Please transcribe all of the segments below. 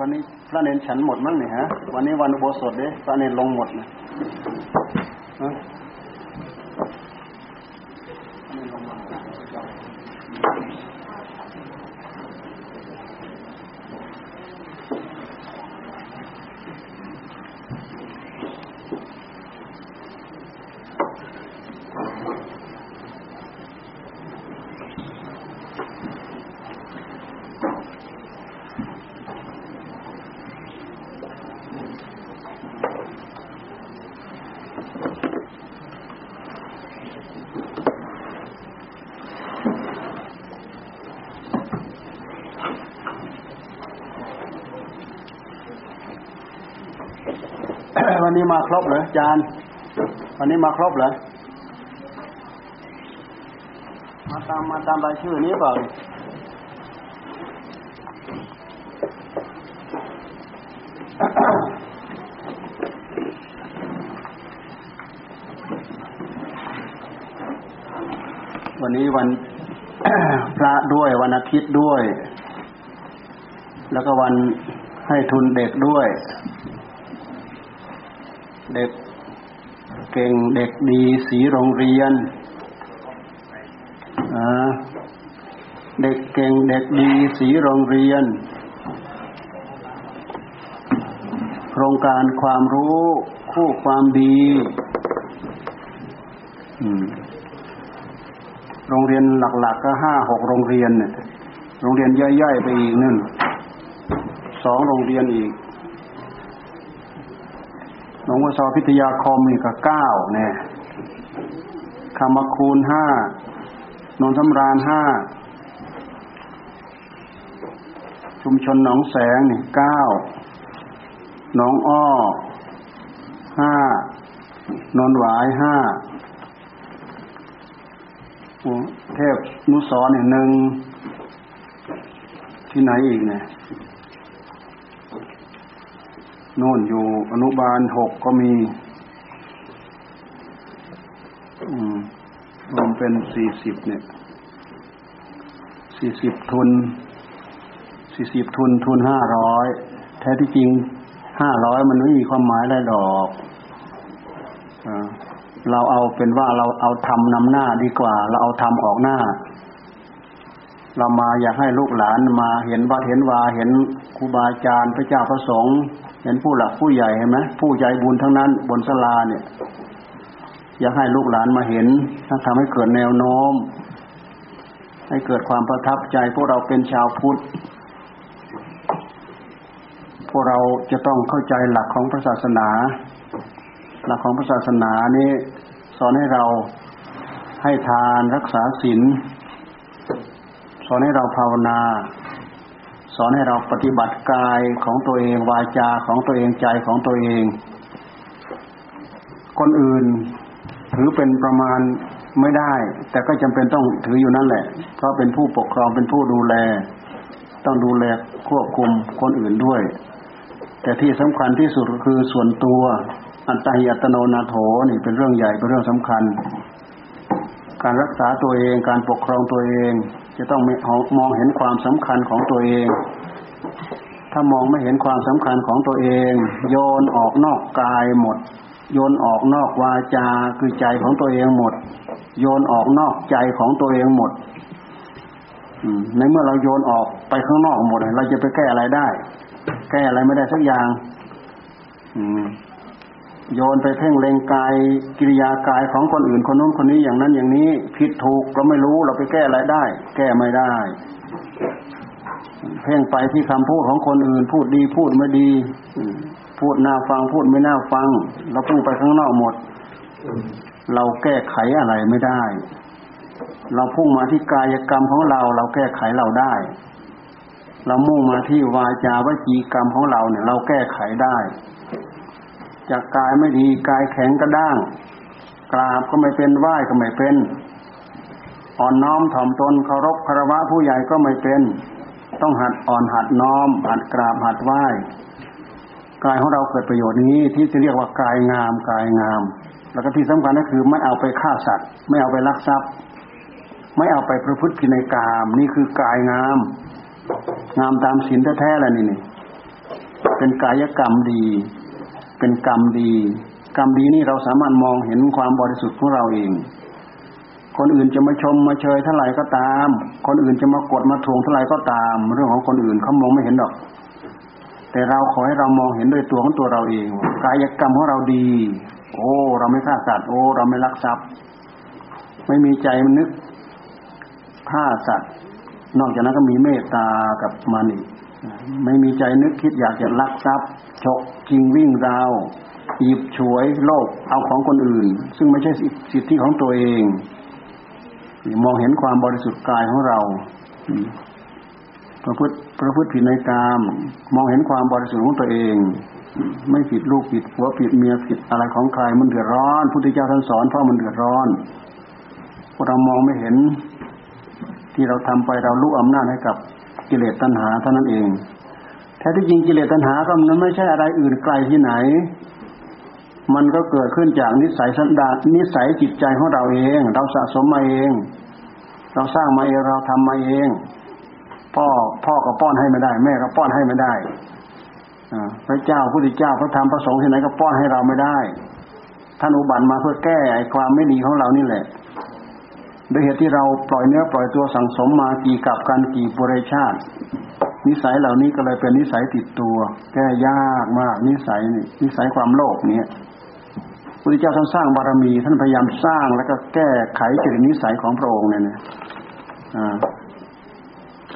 วันนี้พระเนนฉันหมดมั้งเนี่ยฮะ วันนี้วันอุโบสถเด้พระเนนลงหมดนะวั นี้มาครบเหรออาจารย์วันนี้มาครบเหรอมาตามมาตามรายชื่อนี้เปล่าวันนี้วันพระด้วยวันอาทิตย์ด้วย แล้วก็วันให้ทุนเด็กด้วยเด็ก เก่งเด็กดีสีโรงเรียนเด็กเก่งเด็กดีสีโรงเรียน โครงการความรู้คู่ความดีโรงเรียนหลักๆก็ห้าหกโรงเรียนเนี่ยโรงเรียนย่อยๆไปอีกนึ่งสองโรงเรียนอีก หลวงพ่อสอพิทยาคมนี่ก็เก้าเนี่ยคำมคูณห้านนสำราญห้าชุมชนหนองแสงนี่เก้าหนองอ้อห้านนหวายห้าเทพนุสรเนี่ยหนึ่งที่ไหนอีกเนี่ย โน่นอยู่อนุบาลหกก็มีรวมเป็นสี่สิบเนี่ยสี่สิบทุนสี่สิบทุนทุนห้าร้อยแท้ที่จริงห้าร้อยมันไม่มีความหมายอะไรดอกอเราเอาเป็นว่าเราเอาทำนำหน้าดีกว่า เราเอาทำออกหน้า เรามาอยากให้ลูกหลานมาเห็นว่าเห็นวาเห็นครูบาอาจารย์พระเจ้าพระสงฆ์ เห็นผู้หลักผู้ใหญ่เห็นไหมผู้ใจบุญทั้งนั้น บนสลาเนี่ย อยากให้ลูกหลานมาเห็นถ้าทำให้เกิดแนวโน้ม ให้เกิดความประทับใจ พวกเราเป็นชาวพุทธพวกเราจะต้องเข้าใจหลักของพระศาสนา หลักของพระศาสนานี้ สอนให้เราให้ทานรักษาศีลสอนให้เราภาวนา สอนให้เราปฏิบัติกายของตัวเองวาจาของตัวเองใจของตัวเอง คนอื่นถือเป็นประมาณไม่ได้ แต่ก็จำเป็นต้องถืออยู่นั่นแหละ เพราะเป็นผู้ปกครองเป็นผู้ดูแล ต้องดูแลควบคุมคนอื่นด้วย แต่ที่สำคัญที่สุดก็คือส่วนตัว อัตตาหิอัตโนนาโถนี่เป็นเรื่องใหญ่เป็นเรื่องสำคัญ การรักษาตัวเองการปกครองตัวเอง จะต้องมองเห็นความสำคัญของตัวเอง ถ้ามองไม่เห็นความสำคัญของตัวเอง โยนออกนอกกายหมด โยนออกนอกวาจาคือใจของตัวเองหมด โยนออกนอกใจของตัวเองหมดในเมื่อเราโยนออกไปข้างนอกหมด เราจะไปแก้อะไรได้ แก้อะไรไม่ได้สักอย่าง อืม โยนไปเพ่งเลงกายกิริยากายของคนอื่นคนนู้นคนนี้อย่างนั้นอย่างนี้ผิดถูกเราไม่รู้เราไปแก้อะไรได้ แก้ไม่ได้ เพ่งไปที่คำพูดของคนอื่น พูดดีพูดไม่ดี พูดน่าฟังพูดไม่น่าฟัง เราพูดไปข้างนอกหมด เราแก้ไขอะไรไม่ได้ เราพุ่งมาที่กายกรรมของเรา เราแก้ไขเราได้ เรามุ่งมาที่วาจาวจีกรรมของเราเนี่ย เราแก้ไขได้ จากกายไม่ดีกายแข็งกระด้าง กราบก็ไม่เป็นไหว้ก็ไม่เป็น อ่อนน้อมถ่อมตนเคารพคารวะผู้ใหญ่ก็ไม่เป็น ต้องหัดอ่อนหัดน้อม หัดกราบหัดไหว้กายของเราเกิดประโยชน์นี้ที่จะเรียกว่ากายงามกายงาม แล้วก็ที่สำคัญก็คือไม่เอาไปฆ่าสัตว์ ไม่เอาไปลักทรัพย์ ไม่เอาไปประพฤติผิดในกาม นี่คือกายงาม งามตามศีลแท้ๆแหละนี่นี่เป็นกายกรรมดี เป็นกรรมดี กรรมดีนี่เราสามารถมองเห็นความบริสุทธิ์ของเราเอง คนอื่นจะมาชมมาเชยเท่าไหร่ก็ตาม คนอื่นจะมากดมาทวงเท่าไหร่ก็ตาม เรื่องของคนอื่นเขามองไม่เห็นหรอก แต่เราขอให้เรามองเห็นด้วยตัวของตัวเราเองกายกรรมของเราดี โอ้ เราไม่ฆ่าสัตว์โอ้ เราไม่ลักทรัพย์ ไม่มีใจมันนึกฆ่าสัตว์ นอกจากนั้นก็มีเมตตากับมันอีก ไม่มีใจนึกคิดอยากจะลักทรัพย์ฉกจริงวิ่งราวหยิบฉวยโลกเอาของคนอื่น ซึ่งไม่ใช่สิทธิของตัวเอง มองเห็นความบริสุทธิ์กายของเราประพฤติประพฤติผิดในกามมองเห็นความบริสุทธิ์ของตัวเอง ไม่ผิดลูกผิดผัวผิดเมียผิดอะไรของใครมันเดือดร้อนพุทธเจ้าท่านสอนเพราะมันเดือดร้อนพวกเรามองไม่เห็น ที่เราทำไปเราลุกอำนาจให้กับ กิเลสตัณหาเท่านั้นเอง แท้ที่จริงกิเลสตัณหาก็มันไม่ใช่อะไรอื่นไกลที่ไหน มันก็เกิดขึ้นจากนิสัยสันดานนิสัยจิตใจของเราเอง เราสะสมมาเอง เราสร้างมาเองเราทำมาเอง พ่อพ่อก็ป้อนให้ไม่ได้ แม่ก็ป้อนให้ไม่ได้พระเจ้าพุทธเจ้าพระธรรมพระสงฆ์ที่ไหนก็ป้อนให้เราไม่ได้ ท่านอุบัติมาเพื่อแก้ไอ้ความไม่ดีของเรานี่แหละ ด้วยเหตุที่เราปล่อยเนื้อปล่อยตัวสั่งสมมากี่กับกันกี่บริชาติ นิสัยเหล่านี้ก็เลยเป็นนิสัยติดตัว แก้ยากมากนิสัยนี่นิสัยความโลภเนี่ยพระเจ้าท่านสร้างบารมี ท่านพยายามสร้างแล้วก็แก้ไขจริตนิสัยของพระองค์เนี่ยนะ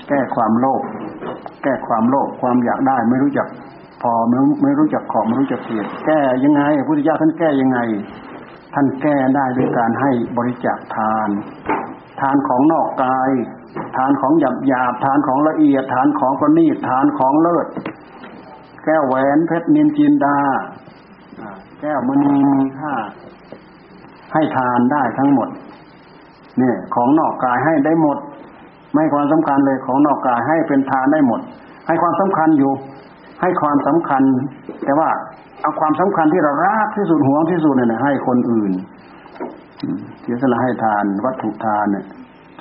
แก้ความโลภแก้ความโลภความอยากได้ ไม่รู้จักพอไม่ไม่รู้จักขอบไม่รู้จักเกลียดแก้ยังไงพระพุทธเจ้าท่านแก้ยังไง ท่านแก้ได้ด้วยการให้บริจาคทาน ทานของนอกกาย ทานของหยาบหยาบทานของละเอียด ทานของประณีตทานของเลิศ แก้วแหวนเพชรนินจินดา แก้วมณีมีค่า ให้ทานได้ทั้งหมด เนี่ย ของนอกกายให้ได้หมด ไม่ความสำคัญเลยของนอกกายให้เป็นทานได้หมด ให้ความสำคัญอยู่ ให้ความสำคัญ แต่ว่า เอาความสำคัญที่เรารักที่สุดห่วงที่สุดเนี่ยให้คนอื่นเสียสละให้ทานวัตถุทานเนี่ย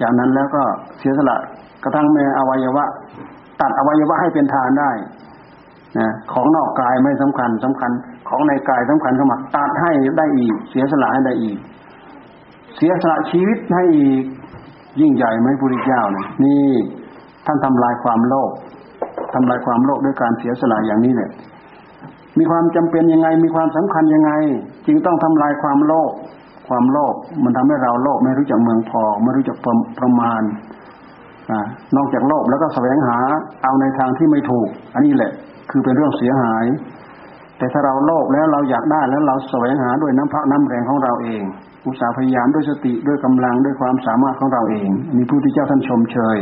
จากนั้นแล้วก็เสียสละกระทั่งแม่อวัยวะ ตัดอวัยวะให้เป็นทานได้นะของนอกกายไม่สำคัญสำคัญ ของในกายสำคัญเข้ามาตัดให้ได้อีก เสียสละให้ได้อีก เสียสละชีวิตให้อีกยิ่งใหญ่ไหมพุทธเจ้าเนี่ยนี่ท่านทำลายความโลภทำลายความโลภด้วยการเสียสละอย่างนี้เนี่ย มีความจำเป็นยังไง มีความสำคัญยังไง จึงต้องทำลายความโลภความโลภมันทำให้เราโลภไม่รู้จักเมืองพอ ไม่รู้จักประมาณอนอกจากโลภแล้วก็แสวงหาเอาในทางที่ไม่ถูก อันนี้แหละคือเป็นเรื่องเสียหาย แต่ถ้าเราโลภแล้วเราอยากได้แล้วเราแสวงหาด้วยน้ำพักน้ำแรงของเราเอง อุตสาห์พยายามด้วยสติด้วยกำลังด้วยความสามารถของเราเองมีผู้ที่เจ้าท่านชมเชย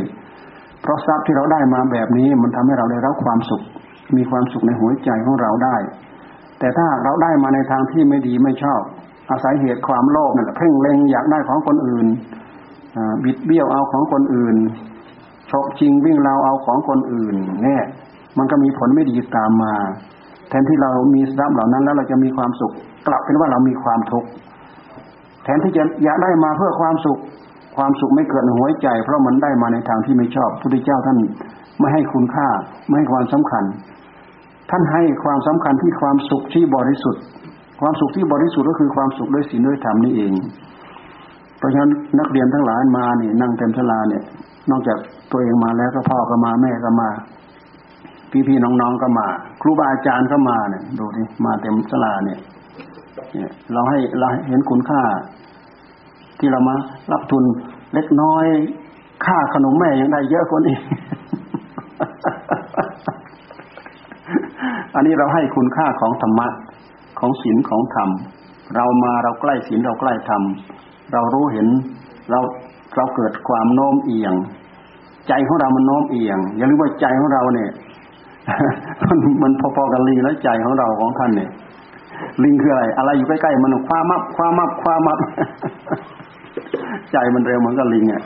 เพราะทรัพย์ที่เราได้มาแบบนี้มันทำให้เราได้รับความสุข มีความสุขในหัวใจของเราได้ แต่ถ้าเราได้มาในทางที่ไม่ดีไม่ชอบ อาศัยเหตุความโลภนั่นแหละเพ่งเล็งอยากได้ของคนอื่นบิดเบี้ยวเอาของคนอื่นชกจิงวิ่งเราเอาของคนอื่นเนี่ยมันก็มีผลไม่ดีตามมา แทนที่เรามีทรัพย์เหล่านั้นแล้วเราจะมีความสุข กลับเป็นว่าเรามีความทุกข์แทนที่จะอยากได้มาเพื่อความสุข ความสุขไม่เกิดในหัวใจ เพราะมันได้มาในทางที่ไม่ชอบพระพุทธเจ้าท่าน ไม่ให้คุณค่า ไม่ให้ความสำคัญ ท่านให้ความสำคัญที่ความสุขที่บริสุทธิ์ ความสุขที่บริสุทธิ์ก็คือความสุขด้วยศีลด้วยธรรมนี่เอง เพราะฉะนั้นนักเรียนทั้งหลายมาเนี่ยนั่งเต็มศาลาเนี่ย นอกจากตัวเองมาแล้วก็พ่อก็มาแม่ก็มา พี่ๆน้องๆก็มา ครูบาอาจารย์ก็มาเนี่ยดูดิมาเต็มศาลาเนี่ยเนี่ยเราให้เราเห็นคุณค่า ที่เรามารับทุนเล็กน้อยค่าขนมแม่ยังได้เยอะกว่านี้ อันนี้เราให้คุณค่าของธรรมะของศีลของธรรม เรามาเราใกล้ศีลเราใกล้ธรรม เรารู้เห็นเราเราเกิดความโน้มเอียง ใจของเรามันโน้มเอียง อย่าลืมว่าใจของเราเนี่ยมันมันพอๆกับลิงแล้วใจของเราของท่านเนี่ย ลิงคืออะไร อะไรอยู่ใกล้ๆมันคว้ามับคว้ามับคว้ามับ ใจมันเร็วเหมือนกับลิงอะ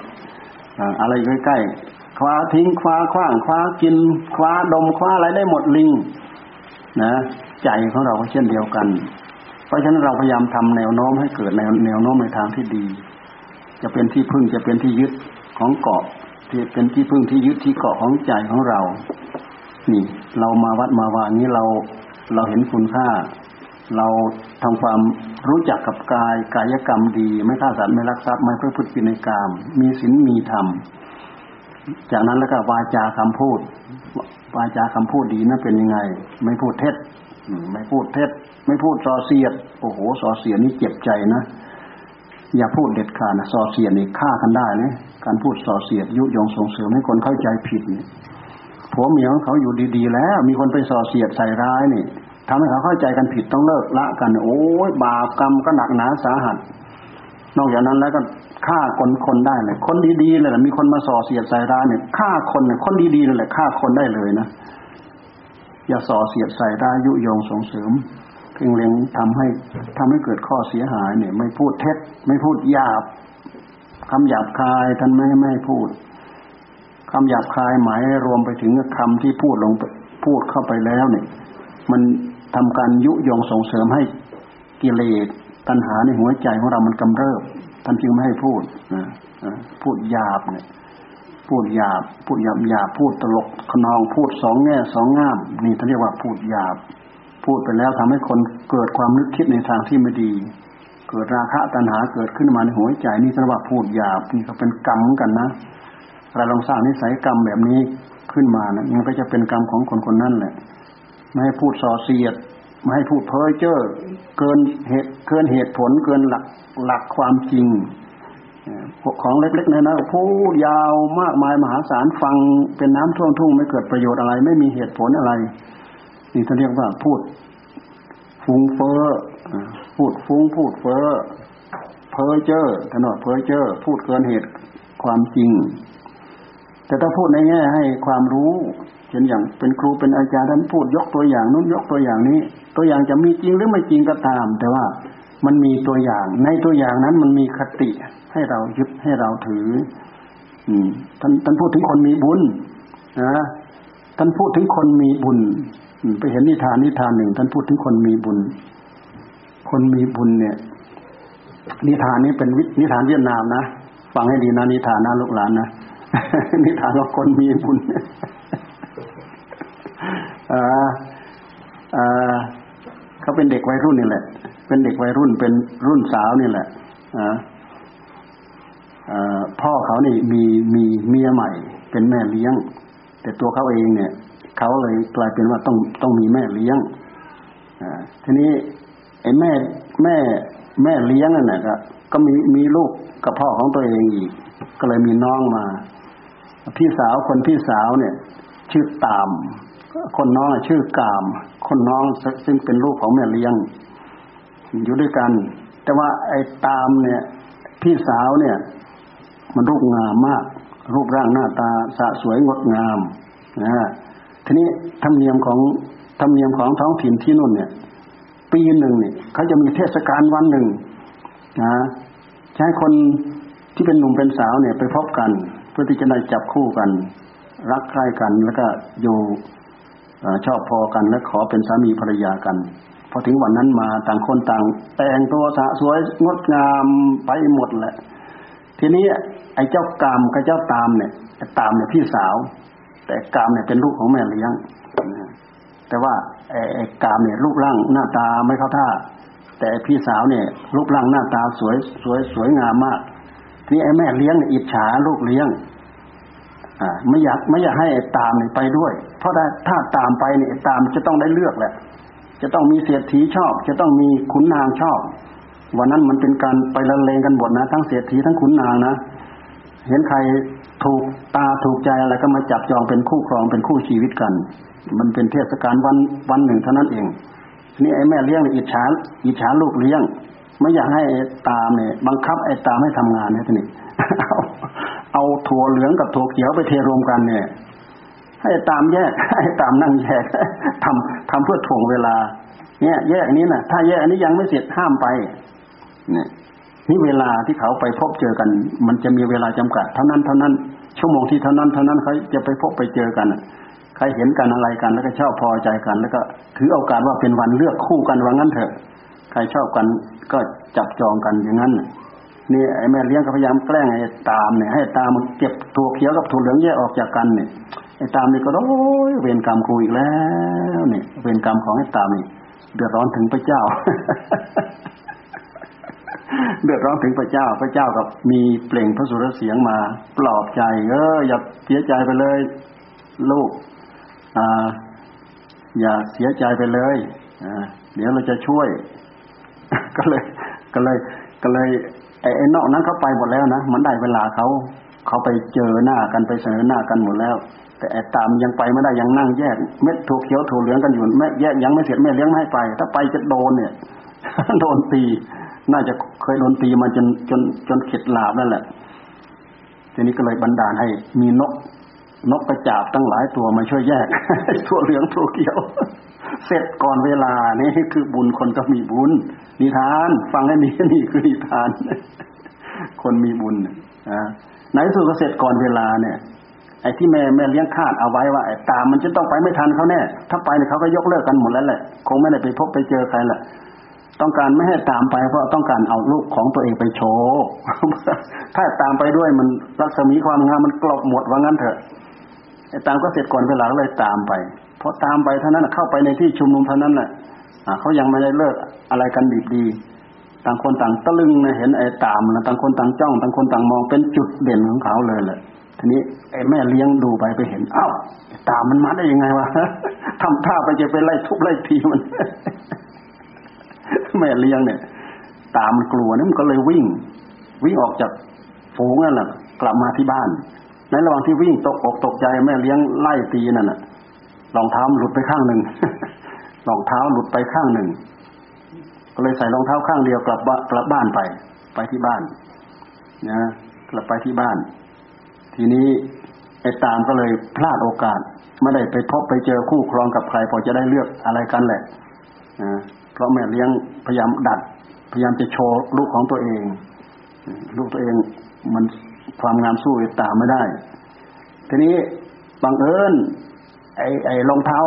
อะไรอยู่ใกล้ๆคว้าทิ้งคว้าคว้างคว้ากินคว้าดมคว้าอะไรได้หมดลิง นะใจของเราก็เช่นเดียวกัน เพราะฉะนั้นเราพยายามทำแนวโน้มให้เกิดแนวแนวโน้มในทางที่ดี จะเป็นที่พึ่งจะเป็นที่ยึดของเกาะที่เป็นที่พึ่งที่ยึดที่เกาะของใจของเรา นี่ เรามาวัดมาวานี้เราเราเห็นคุณค่า เราทำความรู้จักกับกายกายกรรมดี ไม่ฆ่าสัตว์ไม่ลักทรัพย์ไม่เพื่อพุทธิในกรรมมีศีลมีธรรม จากนั้นแล้วก็วาจาคำพูด วาจาคำพูดดีนั่นเป็นยังไง ไม่พูดเท็จไม่พูดเท็จ ไม่พูดส่อเสียด โอ้โหส่อเสียดนี่เจ็บใจนะอย่าพูดเด็ดขาดนะส่อเสียดนี่ฆ่ากันได้นะการพูดส่อเสียดยุยงส่งเสริมให้คนเข้าใจผิดเนี่ยผัวเมียของเขาอยู่ดีๆ แล้ว มีคนไปส่อเสียดใส่ร้ายนี่ทำให้เขาเข้าใจกันผิดต้องเลิกละกัน โอ้ยบาปกรรมก็หนักหนาสาหัส นอกจากนั้นแล้วก็ ฆ่าคนคนได้เลย คนดีๆเลยมีคนมาส่อเสียดใส่ร้ายเนี่ยฆ่าคนเนี่ยคนดีๆเลยแหละฆ่าคนได้เลยนะอย่าส่อเสียดใส่ร้ายยุยงส่งเสริมเพ่งเล็งทำให้ทำให้เกิดข้อเสียหายเนี่ย ไม่พูดเท็จ ไม่พูดหยาบคำหยาบคายท่านไม่ไม่พูดคำหยาบคายหมายรวมไปถึงคำที่พูดลงพูดเข้าไปแล้วเนี่ย มันทำการยุยงส่งเสริมให้กิเลสตัณหาในหัวใจของเรามันกำเริบ ท่านจึงไม่ให้พูดนะพูดหยาบเนี่ย พูดหยาบ พูดหยาบหยาบพูดตลกขนองพูดสองแง่สองง่าม นี่ท่านเรียกว่าพูดหยาบ พูดไปแล้วทำให้คนเกิดความนึกคิดในทางที่ไม่ดี เกิดราคะตัณหาเกิดขึ้นมาในหัวใจนี่ท่านว่าพูดหยาบนี่ก็เป็นกรรมกันนะเราลองสร้างนิสัยกรรมแบบนี้ขึ้นมานะมันก็จะเป็นกรรมของคนคนนั้นแหละ ไม่ให้พูดส่อเสียด ไม่ให้พูดเพ้อเจ้อเกินเหตุเกินเหตุผลเกินหลักหลักความจริงของเล็กๆน้อยๆพูดยาวมากมายมหาศาลฟังเป็นน้ำท่วมทุ่งไม่เกิดประโยชน์อะไร ไม่มีเหตุผลอะไร นี่เขาเรียกว่าพูดฟุ้งเฟ้อพูดฟุ้งพูดเฟ้อเพ้อเจ้อถนอดเพ้อเจ้อพูดเกินเหตุความจริง แต่ถ้าพูดในแง่ให้ความรู้ เช่นอย่างเป็นครูเป็นอาจารย์ท่านพูดยกตัวอย่างนู้นยกตัวอย่างนี้ ตัวอย่างจะมีจริงหรือไม่จริงก็ตาม แต่ว่ามันมีตัวอย่าง ในตัวอย่างนั้นมันมีคติให้เรายึดให้เราถือ อืมท่านท่านพูดถึงคนมีบุญนะท่านพูดถึงคนมีบุญไปเห็นนิทานนิทานหนึ่งท่านพูดถึงคนมีบุญ คนมีบุญเนี่ย นิทานนี้เป็นนิทานเวียดนามนะฟังให้ดีนะนิทานนะลูกหลานนะนิทานว่าคนมีบุญ เขาเป็นเด็กวัยรุ่นนี่แหละ เป็นเด็กวัยรุ่นเป็นรุ่นสาวนี่แหละอ่าพ่อเขานี่มีมีเมียใหม่ เป็นแม่เลี้ยง แต่ตัวเขาเองเนี่ยเขาเลยกลายเป็นว่าต้องต้องมีแม่เลี้ยงอทีนี้ไอ้แม่แม่แม่เลี้ยงนั่นแหละก็ก็มีมีลูกกับพ่อของตัวเองอีก ก็เลยมีน้องมา พี่สาวคนพี่สาวเนี่ย ชื่อตาม คนน้องชื่อกาม คนน้องซึ่งเป็นลูกของแม่เลี้ยง อยู่ด้วยกัน แต่ว่าไอ้ตามเนี่ย พี่สาวเนี่ย มันรูปงามมาก รูปร่างหน้าตาสะสวยงดงามนะทีนี้ธรรมเนียมของธรรมเนียมของท้องถิ่นที่นู่นเนี่ย ปีหนึ่งเนี่ยเขาจะมีเทศกาลวันหนึ่งนะใช้คนที่เป็นหนุ่มเป็นสาวเนี่ยไปพบกัน เพื่อที่จะได้จับคู่กัน รักใคร่กันแล้วก็อยู่ ชอบพอกันและขอเป็นสามีภรรยากันพอถึงวันนั้นมาต่างคนต่าง แต่งตัวสะสวยงดงามไปหมดแหละ ทีนี้ไอ้เจ้ากรรมกับเจ้าตามเนี่ยตามเนี่ยพี่สาว แต่กามเนี่ยเป็นลูกของแม่เลี้ยงแต่ว่าไอ้กามเนี่ยรูปร่างหน้าตาไม่เข้าท่า แต่พี่สาวเนี่ยรูปร่างหน้าตาสวยสวยสวยงามมากทีนี้ไอ้แม่เลี้ยงเนี่ยอิจฉาลูกเลี้ยง ไม่อยากไม่อยากให้ตามไปด้วย เพราะถ้าตามไปเนี่ยตามจะต้องได้เลือกแหละ จะต้องมีเศรษฐีชอบ จะต้องมีขุนนางชอบ วันนั้นมันเป็นการไปละเลงกันหมดนะ ทั้งเศรษฐีทั้งขุนนางนะ เห็นใครถูกตาถูกใจอะไรก็มาจับจองเป็นคู่ครองเป็นคู่ชีวิตกัน มันเป็นเทศกาลวันวันหนึ่งเท่านั้นเอง นี่ไอ้แม่เลี้ยงอิจฉาอิจฉาลูกเลี้ยง ไม่อยากให้ตามเนี่ยบังคับไอ้ตามให้ทำงานเนี่ยทีนี้ เอาถั่วเหลืองกับถั่วเขียวไปเทรวมกันเนี่ย ให้ตามแยก ให้ตามนั่งแยกทำทำเพื่อถ่วงเวลา เนี่ย แยกนี้นะถ้าแยกอันนี้ยังไม่เสร็จห้ามไป เนี่ยนี่เวลาที่เขาไปพบเจอกัน มันจะมีเวลาจำกัด เท่านั้นเท่านั้น ชั่วโมงที่เท่านั้นเท่านั้นเขาจะไปพบไปเจอกันใครเห็นกันอะไรกันแล้วก็ชอบพอใจกัน แล้วก็ถือโอกาสว่าเป็นวันเลือกคู่กันว่างั้นเถอะ ใครชอบกันก็จับจองกันอย่างนั้น นี่ไอ้แม่เลี้ยงก็พยายามแกล้งไอ้ตามเนี่ยให้ตามมันเก็บถั่วเขียวกับถั่วเหลืองแยกออกจากกันเนี่ยไอ้ตามนี่ก็โอ้ยเวรกรรมกูอีกแล้วเนี่ยเวรกรรมของไอ้ตามนี่เดือดร้อนถึงพระเจ้า เดือดร้อนถึงพระเจ้า พระเจ้ากับมีเปล่งพระสุรเสียงมา ปลอบใจ เอออย่าเสียใจไปเลย ลูกอ่าอย่าเสียใจไปเลยอ่าเดี๋ยวเราจะช่วย ก็เลย ก็เลย ก็เลย ไอ้นอกนั้นเขาไปหมดแล้วนะมันได้เวลาเขาเขาไปเจอหน้ากันไปเสนอหน้ากันหมดแล้ว แต่ไอ้ตามยังไปไม่ได้ยังนั่งแยกเม็ดถั่วเขียวถั่วเหลืองกันอยู่แม่แยกยังไม่เสร็จแม่เลี้ยงไม่ให้ไป ถ้าไปจะโดนเนี่ยโดนตี น่าจะเคยโดนตีมาจนจนจนเข็ดหลาบนั่นแหละทีนี้ก็เลยบันดาลให้มีนกนกกระจาบตั้งหลายตัวมาช่วยแยกถั่วเหลืองถั่วเขียว เสร็จก่อนเวลานี่คือบุญคนก็มีบุญ นิทาน ฟังให้ดีนี่คือนิทาน คนมีบุญอ่าในสุดก็เสร็จก่อนเวลาเนี่ย ไอ้ที่แม่แม่เลี้ยงคาดเอาไว้ว่าไอ้ตามมันจะต้องไปไม่ทันเขาแน่ ถ้าไปเนี่ยเขาก็ยกเลิกกันหมดแล้วแหละ คงไม่ได้ไปพบไปเจอใครแหละต้องการไม่ให้ตามไปเพราะต้องการเอาลูกของตัวเองไปโชว์ถ้าตามไปด้วยมันรัศมีความงามมันกลบหมดว่างั้นเถอะไอ้ตามก็เสร็จก่อนเวลาเลยตามไป พอตามไปเท่านั้นเข้าไปในที่ชุมนุมเท่านั้นแหละเขายังไม่ได้เลิกอะไรกันดีดี ต่างคนต่างตะลึงนะเห็นไอ้ตามนะต่างคนต่างจ้อง ต่างคนต่างมองเป็นจุดเด่นของเขาเลยแหละทีนี้ไอ้แม่เลี้ยงดูไปไปเห็นอ้าวตามมันมาได้ยังไงวะทำท่าไปจะไปไล่ทุบไล่ทีมันแม่เลี้ยงเนี่ย ตามมันกลัวนี่มันก็เลยวิ่ง วิ่งออกจากฝูงนั่นแหละกลับมาที่บ้าน ในระหว่างที่วิ่งตกอกตกใจแม่เลี้ยงไล่ตีนั่นน่ะ รองเท้าหลุดไปข้างหนึ่งรองเท้าหลุดไปข้างหนึ่ง ก็เลยใส่รองเท้าข้างเดียวกลับกลับบ้านไป ไปที่บ้านนะกลับไปที่บ้าน ทีนี้ไอ้ตามก็เลยพลาดโอกาสไม่ได้ไปพบไปเจอคู่ครองกับใคร พอจะได้เลือกอะไรกันแหละนะเพราะแม่เลี้ยงพยายามดัด พยายามจะโชว์ลูกของตัวเอง ลูกตัวเองมันความงามสู้ไอ้ตามไม่ได้ ทีนี้บังเอิญ ไอ้ไอ้รองเท้า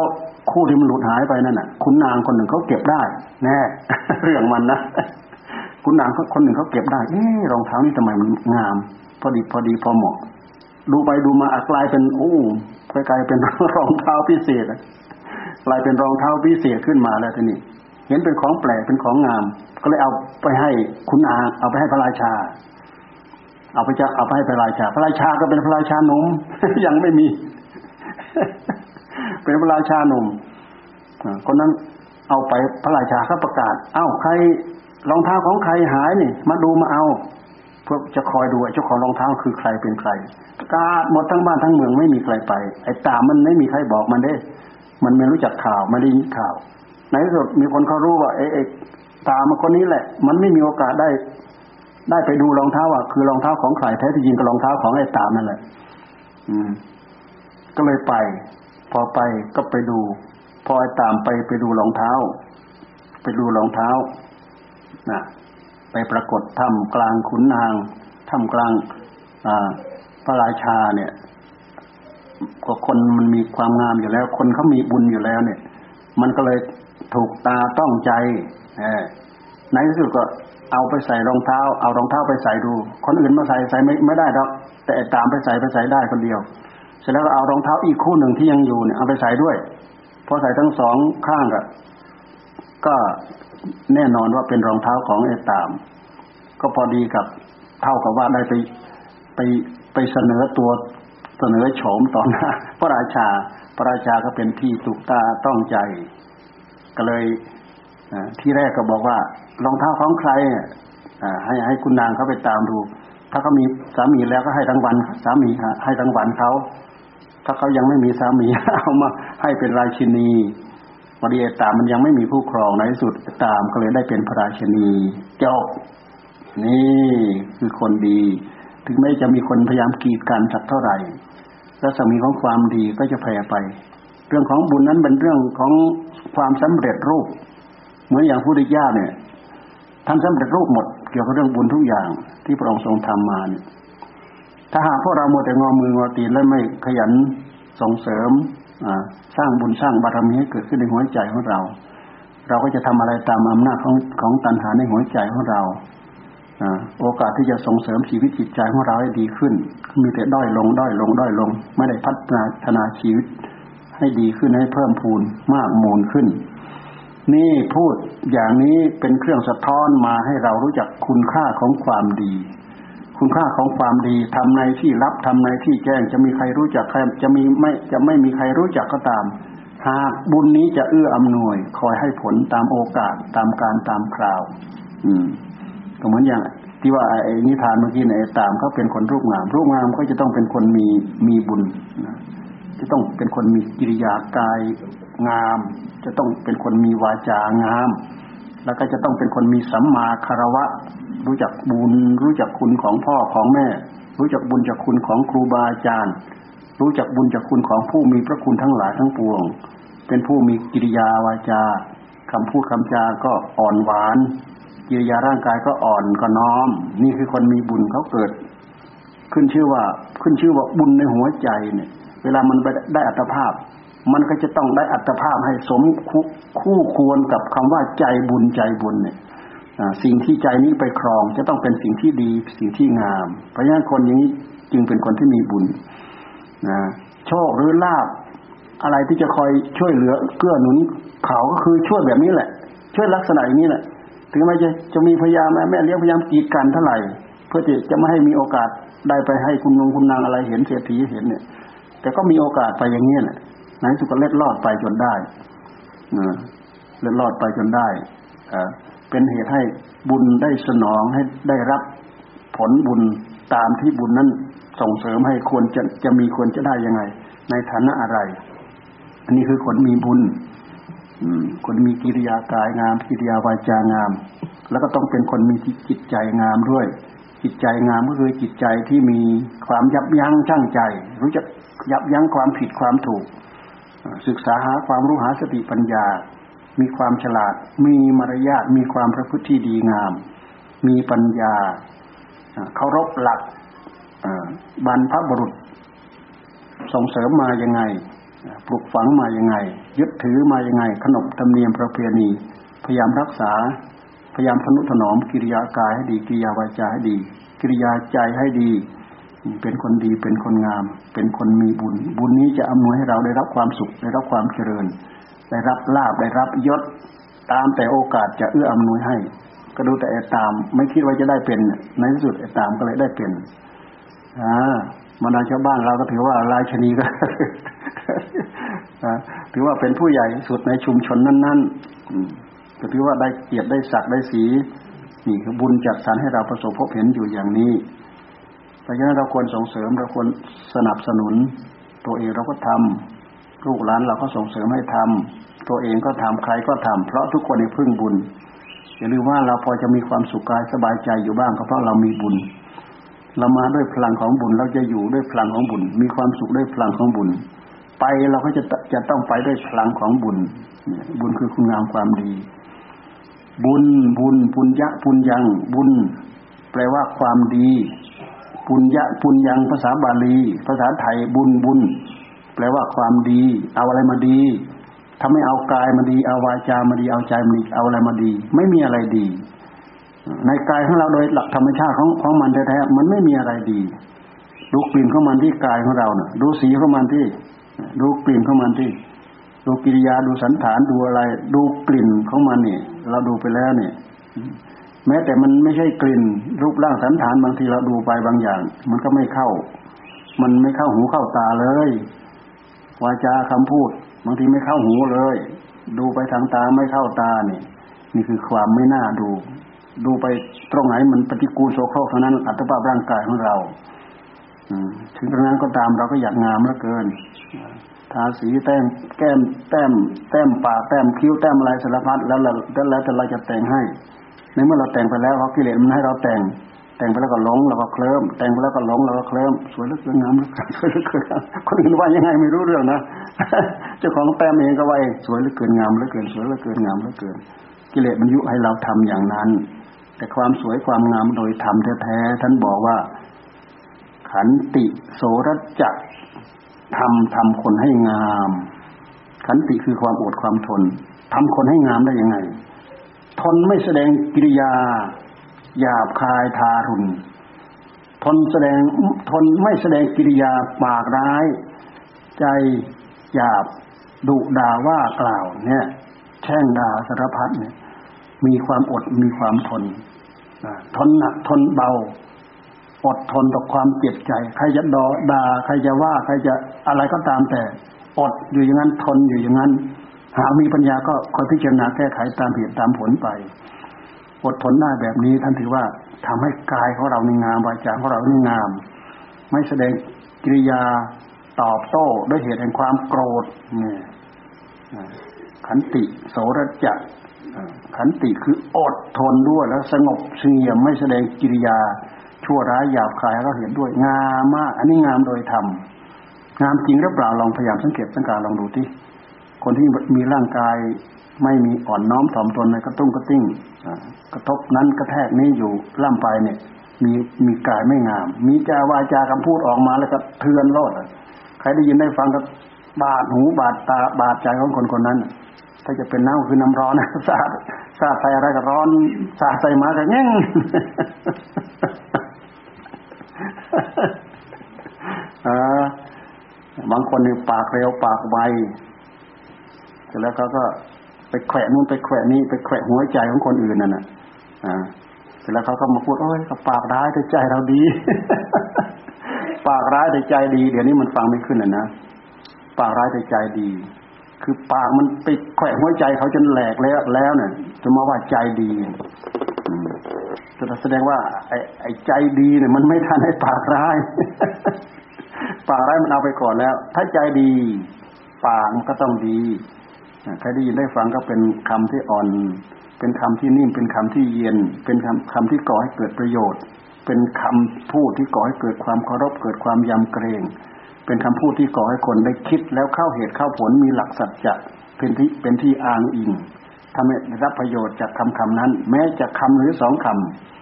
คู่ที่มันหลุดหายไปนั่นน่ะ คุณนางคนหนึ่งเขาเก็บได้แน่เรื่องมันนะคุณนางคนหนึ่งเขาเก็บได้เออรองเท้านี่ทำไมมันงาม พอดีพอดีพอเหมาะ ดูไปดูมากลายเป็นโอ้กลายเป็นรองเท้าพิเศษกลายเป็นรองเท้าพิเศษขึ้นมาแล้วทีนี้เห็นเป็นของแปลกเป็นของงาม ก็เลยเอาไปให้คุณนางเอาไปให้พระราชา เอาไปจะเอาไปให้พระราชา พระราชาก็เป็นพระราชาหนุ่มยังไม่มี เป็นพระราชาหนุ่มคนนั้นเอาไปพระราชาเขาประกาศ เอ้าใครรองเท้าของใครหายนี่ มาดูมาเอาเพื่อจะคอยดูเจ้าของรองเท้าคือใครเป็นใครประกาศหมดทั้งบ้านทั้งเมืองไม่มีใครไป ไอ้ตามันไม่มีใครบอกมันได้ มันไม่รู้จักข่าวไม่ได้ยินข่าวในที่สุดมีคนเขารู้ว่าเอ๊ะตามันคนนี้แหละ มันไม่มีโอกาสได้ ได้ไปดูรองเท้าว่าคือรองเท้าของใครแท้ที่จริงก็รองเท้าของไอ้ตามนั่นแหละ อืม ก็เลยไป พอไปก็ไปดู พอไอ้ตามไปไปดูรองเท้า ไปดูรองเท้านะไปปรากฏถ้ำกลางขุนนางถ้ำกลางพระราชาเนี่ยก็คนมันมีความงามอยู่แล้ว คนเขามีบุญอยู่แล้ว เนี่ย มันก็เลยถูกตาต้องใจในที่สุดก็เอาไปใส่รองเท้า เอารองเท้าไปใส่ดู คนอื่นมาใส่ใส่ไม่ไม่ได้หรอกแต่ตามไปใส่ไปใส่ได้คนเดียว เสร็จแล้วก็เอารองเท้าอีกคู่หนึ่งที่ยังอยู่เนี่ยเอาไปใส่ด้วยพอใส่ทั้งสองข้างก็ก็แน่นอนว่าเป็นรองเท้าของไอ้ตาม ก็พอดีกับเท่ากับว่าได้ไปไปไปเสนอตัวเสนอโฉมต่อหน้าพระราชา พระราชาก็เป็นที่ถูกตาต้องใจ ก็เลยที่แรกก็บอกว่ารองเท้าของใครให้ให้คุณนางเขาไปตามดู ถ้าเขามีสามีแล้วก็ให้รางวัลสามีให้รางวัลเขา ถ้าเขายังไม่มีสามีเอามาให้เป็นราชินีพอดีตามมันยังไม่มีผู้ครองในที่สุดตามก็เลยได้เป็นพระราชินีจบนี่คือคนดี ถึงแม้จะมีคนพยายามกีดกันสักเท่าไหร่รัศมีของความดีก็จะแผ่ไป เรื่องของบุญนั้นเป็นเรื่องของความสำเร็จรูป เหมือนอย่างพุทธิย่าเนี่ยท่านสำเร็จรูปหมด เกี่ยวกับเรื่องบุญทุกอย่างที่พระองค์ทรงทำมาเนี่ย ถ้าหากพวกเราโมดแต่งอมืองอตีนและไม่ขยันส่งเสริมสร้างบุญสร้างบารมีให้เกิดขึ้นในหัวใจของเรา เราก็จะทำอะไรตามอำนาจของของตัณหาในหัวใจของเราโอกาสที่จะส่งเสริมชีวิตจิตใจของเราให้ดีขึ้น มีแต่ด้อยลงด้อยลงด้อยลง ไม่ได้พัฒนาธนาชีวิต ให้ดีขึ้นให้เพิ่มพูนมากมูลขึ้น นี่พูดอย่างนี้เป็นเครื่องสะท้อนมาให้เรารู้จักคุณค่าของความดี คุณค่าของความดีทำในที่รับทำในที่แจ้งจะมีใครรู้จักใครจะมีไม่จะไม่มีใครรู้จักก็ตาม หากบุญนี้จะเอื้ออำนวย คอยให้ผลตามโอกาสตามการตามคราว อืมก็เหมือนอย่างที่ว่าไอ้นิทานเมื่อกี้เนี่ยตามเขาเป็นคนรูปงาม รูปงามก็จะต้องเป็นคนมีมีบุญนะจะต้องเป็นคนมีกิริยากายงาม จะต้องเป็นคนมีวาจางาม แล้วก็จะต้องเป็นคนมีสัมมาคารวะ รู้จักบุญ รู้จักคุณของพ่อของแม่ รู้จักบุญจากคุณของครูบาอาจารย์ รู้จักบุญจากคุณของผู้มีพระคุณทั้งหลายทั้งปวง เป็นผู้มีกิริยาวาจาคำพูดคำจาก็อ่อนหวาน กิริยาร่างกายก็อ่อนก็น้อม นี่คือคนมีบุญเขาเกิด ขึ้นชื่อว่าขึ้นชื่อว่าบุญในหัวใจเนี่ย เวลามันไปได้อัตภาพ มันก็จะต้องได้อัตภาพให้สมคู่ควรกับคำว่าใจบุญใจบุญเนี่ย สิ่งที่ใจนี้ไปครองจะต้องเป็นสิ่งที่ดีสิ่งที่งาม เพราะฉะนั้นคนอย่างนี้จึงเป็นคนที่มีบุญนะโชคหรือลาบอะไรที่จะคอยช่วยเหลือเกื้อหนุนเขาก็คือช่วยแบบนี้แหละ ช่วยลักษณะอย่างนี้แหละ ถึงแม้จะจะมีพยายามแม่เลี้ยงพยายามกีดกันเท่าไหร่ เพื่อจะจะไม่ให้มีโอกาสได้ไปให้คุณลุงคุณนางอะไรเห็นเสียทีเห็นเนี่ย แต่ก็มีโอกาสไปอย่างนี้แหละในสุดก็เล็ดลอดไปจนได้เล็ดลอดไปจนได้อะ เป็นเหตุให้บุญได้สนองให้ได้รับผลบุญตามที่บุญนั้นส่งเสริมให้ควรจะจะมีควรจะได้ยังไง ในฐานะอะไร อันนี้คือคนมีบุญคนมีกิริยากายงาม กิริยาวาจางาม แล้วก็ต้องเป็นคนมีจิตใจงามด้วย จิตใจงามก็คือจิตใจที่มีความยับยั้งชั่งใจ รู้จักยับยั้งความผิดความถูก ศึกษาหาความรู้หาสติปัญญา มีความฉลาด มีมารยาทมีความประพฤติที่ดีงาม มีปัญญาเคารพหลักบรรพบุรุษ ส่งเสริมมายังไง ปลูกฝังมายังไง ยึดถือมายังไง ขนบธรรมเนียมประเพณี พยายามรักษา พยายามทนุถนอมกิริยากายให้ดีกิริยาวาจาให้ดี กิริยาใจให้ดี เป็นคนดีเป็นคนงาม เป็นคนมีบุญ บุญนี้จะอำนวยให้เราได้รับความสุขได้รับความเจริญ ได้รับลาบได้รับยศ ตามแต่โอกาสจะเอื้ออำนวยให้ ก็ดูแต่ไอ้ตาม ไม่คิดว่าจะได้เป็น ในที่สุดไอ้ตามก็เลยได้เป็นอ่ามานาชาวบ้านเราก็ถือว่าราชนีก็ถือว่าเป็นผู้ใหญ่สุดในชุมชนนั้นๆก็ถือว่าได้เกียรติได้ศักดิ์ได้สีนี่คือบุญจัดสรรให้เราประสบพบเห็นอยู่อย่างนี้เพราะฉะนั้นเราควรส่งเสริมเราควรสนับสนุน ตัวเองเราก็ทำ ลูกหลานเราก็ส่งเสริมให้ทำตัวเองก็ทำใครก็ทำเพราะทุกคนในพึ่งบุญอย่าลืมว่าเราพอจะมีความสุขกายสบายใจอยู่บ้างก็เพราะเรามีบุญ เรามาด้วยพลังของบุญเราจะอยู่ด้วยพลังของบุญ มีความสุขด้วยพลังของบุญ ไปเราก็จะจะต้องไปด้วยพลังของบุญ บุญคือคุณงามความดี บุญบุญปุญญะปุญญัง บุญ แปลว่าความดี ปุญญะปุญญังภาษาบาลี ภาษาไทยบุญบุญ แปลว่าความดี เอาอะไรมาดีถ้าไม่เอากายมาดี เอาวาจามาดี เอาใจมาดี เอาอะไรมาดี ไม่มีอะไรดี ในกายของเราโดยหลักธรรมชาติของของมันแท้ๆมันไม่มีอะไรดี ดูกลิ่นของมันที่กายของเราเนะ่ะ ดูสีของมันที่ ดูกลิ่นของมันที่ ดูกิริยาดูสันฐานดูอะไร ดูกลิ่นของมันนี่เราดูไปแล้วเนี่ย แม้แต่มันไม่ใช่กลิ่น รูปร่างสันฐานบางทีเราดูไปบางอย่าง มันก็ไม่เข้า มันไม่เข้าหูเข้าตาเลย วาจาคำพูดบางทีไม่เข้าหูเลย ดูไปทางตาไม่เข้าตาเนี่ยนี่คือความไม่น่าดู ดูไปตรงไหนมันปฏิกูลโสโครกเท่านั้นอัตภาพร่างกายของเราถึงตรงนั้นก็ตามเราก็อยากงามเหลือเกินทาสีแต้มแก้มแต้ม แต้มปากแต้มคิ้วแต้มอะไรสารพัดแล้วแล้วแล้วแต่เราจะแต่งให้ในเมื่อเราแต่งไปแล้วเขากิเลสมันให้เราแต่ง แต่งไปแล้วก็หลงเราก็เคลิ้มแต่งไปแล้วก็หลงเราก็เคลิ้มสวยเลือเกินงามเลือเกินสวยเหลือเกินคนอื่นว่ายังไงไม่รู้เรื่องนะเจ้าของแต้มเองก็ว่าสวยเลือเกินงามเลือเกินสวยเลือเกินงามเลือเกิน กิเลสมันยุให้เราทำอย่างนั้น แต่ความสวยความงามโดยธรรมแท้ๆท่านบอกว่า ขันติโสรจักทำทำคนให้งาม ขันติคือความอดความทนทำคนให้งามได้ยังไง ทนไม่แสดงกิริยา หยาบคายทารุณ ทนแสดงทนไม่แสดงกิริยาปากร้าย ใจหยาบดุด่าว่ากล่าว เนี่ยแช่งด่าสารพัดเนี่ย มีความอดมีความทนทนหนักทนเบา อดทนต่อความเจ็บใจ ใครจะดอด่าใครจะว่า ใครจะอะไรก็ตามแต่ อดอยู่อย่างนั้นทนอยู่อย่างนั้น หากมีปัญญาก็คอยพิจารณาแก้ไขตามเหตุตามผลไป อดทนได้แบบนี้ท่านถือว่าทำให้กายของเราในงามวาจาของเราในงาม ไม่แสดงกิริยาตอบโต้ด้วยเหตุแห่งความโกรธเนี่ยขันติโสรจักขันติคืออดทนด้วยแล้วสงบเสียมไม่แสดงกิริยา ชั่วร้ายหยาบคายเราเห็นด้วยงามมาก อันนี้งามโดยธรรมงามจริงหรือเปล่าลองพยายามสังเกตสังการลองดูที่ คนที่มีร่างกายไม่มีอ่อนน้อมถ่อมตนในกระตุ้งกระติ้งกระทบนั้นกระแทกนี้อยู่ล่ำไปเนี่ย มีมีกายไม่งาม มีจาวาจาคำพูดออกมาแล้วก็เทือนโลดใครได้ยินได้ฟังก็บาดหูบาดตาบาดใจของคนคนนั้น ถ้าจะเป็นน้ำคือน้ำร้อนนะสาดสาดใส่อะไรก็ร้อนสาดใส่มาก็แง่งบางคนนี่ปากเร็วปากไว สร็จแล้วเขาก็ไปแขวะนู่นไปแขวะนี่ไปแขวะหัวใจของคนอื่นนั่นน่ะอ่าเสร็จแล้วเขาก็มาพูดโอ้ยปากร้ายแต่ใจเราดี ปากร้ายแต่ใจดี เดี๋ยวนี้มันฟังไม่ขึ้นอะนะปากร้ายแต่ใจดี คือปากมันไปแขวะหัวใจเขาจนแหลกแล้วแล้วเนี่ยจะมาว่าใจดีจะแสดงว่า ไอ้ไอ้ใจดีเนี่ยมันไม่ทันให้ปากร้าย ปากร้ายมันเอาไปก่อนแล้ว ถ้าใจดี ปากมันก็ต้องดี ใครได้ยินได้ฟังก็เป็นคำที่อ่อน เป็นคำที่นิ่ม เป็นคำที่เย็น เป็นคำคำที่ก่อให้เกิดประโยชน์ เป็นคำพูดที่ก่อให้เกิดความเคารพ เกิดความยำเกรง เป็นคำพูดที่ก่อให้คนได้คิดแล้วเข้าเหตุเข้าผลมีหลักสัจจะเป็นที่เป็นที่อ้างอิงทำให้รับประโยชน์จากคำคำนั้น แม้จะคำหรือสองค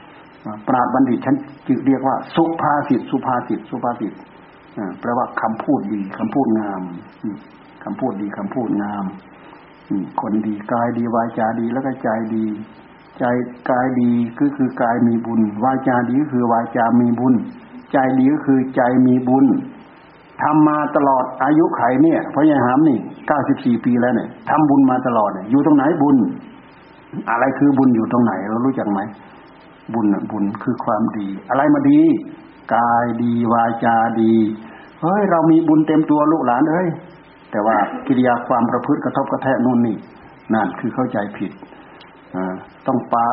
ำปราบบัณฑิตฉันจึงเรียกว่า สุภาษิตสุภาษิตสุภาษิตแปลว่าคำพูดดีคำพูดงามคำพูดดีคำพูดงาม คนดีกายดีวาจาดีแล้วก็ใจดี ใจกายดีก็คือกายมีบุญ วาจาดีก็คือวาจามีบุญ ใจดีก็คือใจมีบุญทำมาตลอดอายุไขเนี่ยพระยาหามนี่เก้าสิบสี่ปีแล้วเนี่ยทำบุญมาตลอดเนี่ยอยู่ตรงไหนบุญ อะไรคือบุญอยู่ตรงไหน เรารู้จักไหมบุญบุญคือความดี อะไรมาดี กายดีวาจาดีเฮ้ยเรามีบุญเต็มตัวลูกหลานเอ้ย แต่ว่ากิริยาความประพฤติกระทบกระแทกนู่นนี่นั่นคือเข้าใจผิดต้องปะ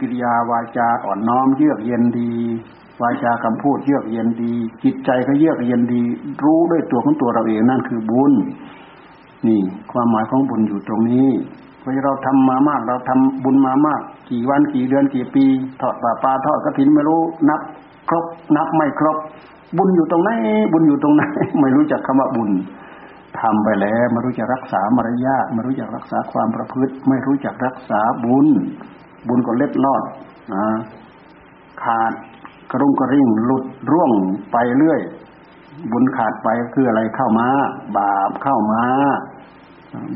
กิริยาวาจาอ่อนน้อมเยือกเย็นดี วาจาคำพูดเยือกเย็นดี จิตใจก็เยือกเย็นดี รู้ด้วยตัวของตัวเราเองนั่นคือบุญนี่ความหมายของบุญอยู่ตรงนี้เพราะเราทำมามาก เราทำบุญมามาก กี่วันกี่เดือนกี่ปีทอดปลาปลาทอดกระถินไม่รู้นับ ครบ นับไม่ครบ บุญอยู่ตรงไหนบุญอยู่ตรงไหนไม่รู้จักคำว่าบุญ ทำไปแล้วไม่รู้จักรักษามารยาทไม่รู้จักรักษาความประพฤติ ไม่รู้จักรักษาบุญ บุญก็เล็ดลอดนะขาดกระรุ่งกระริ่งหลุดร่วงไปเรื่อย บุญขาดไปคืออะไรเข้ามา บาปเข้ามา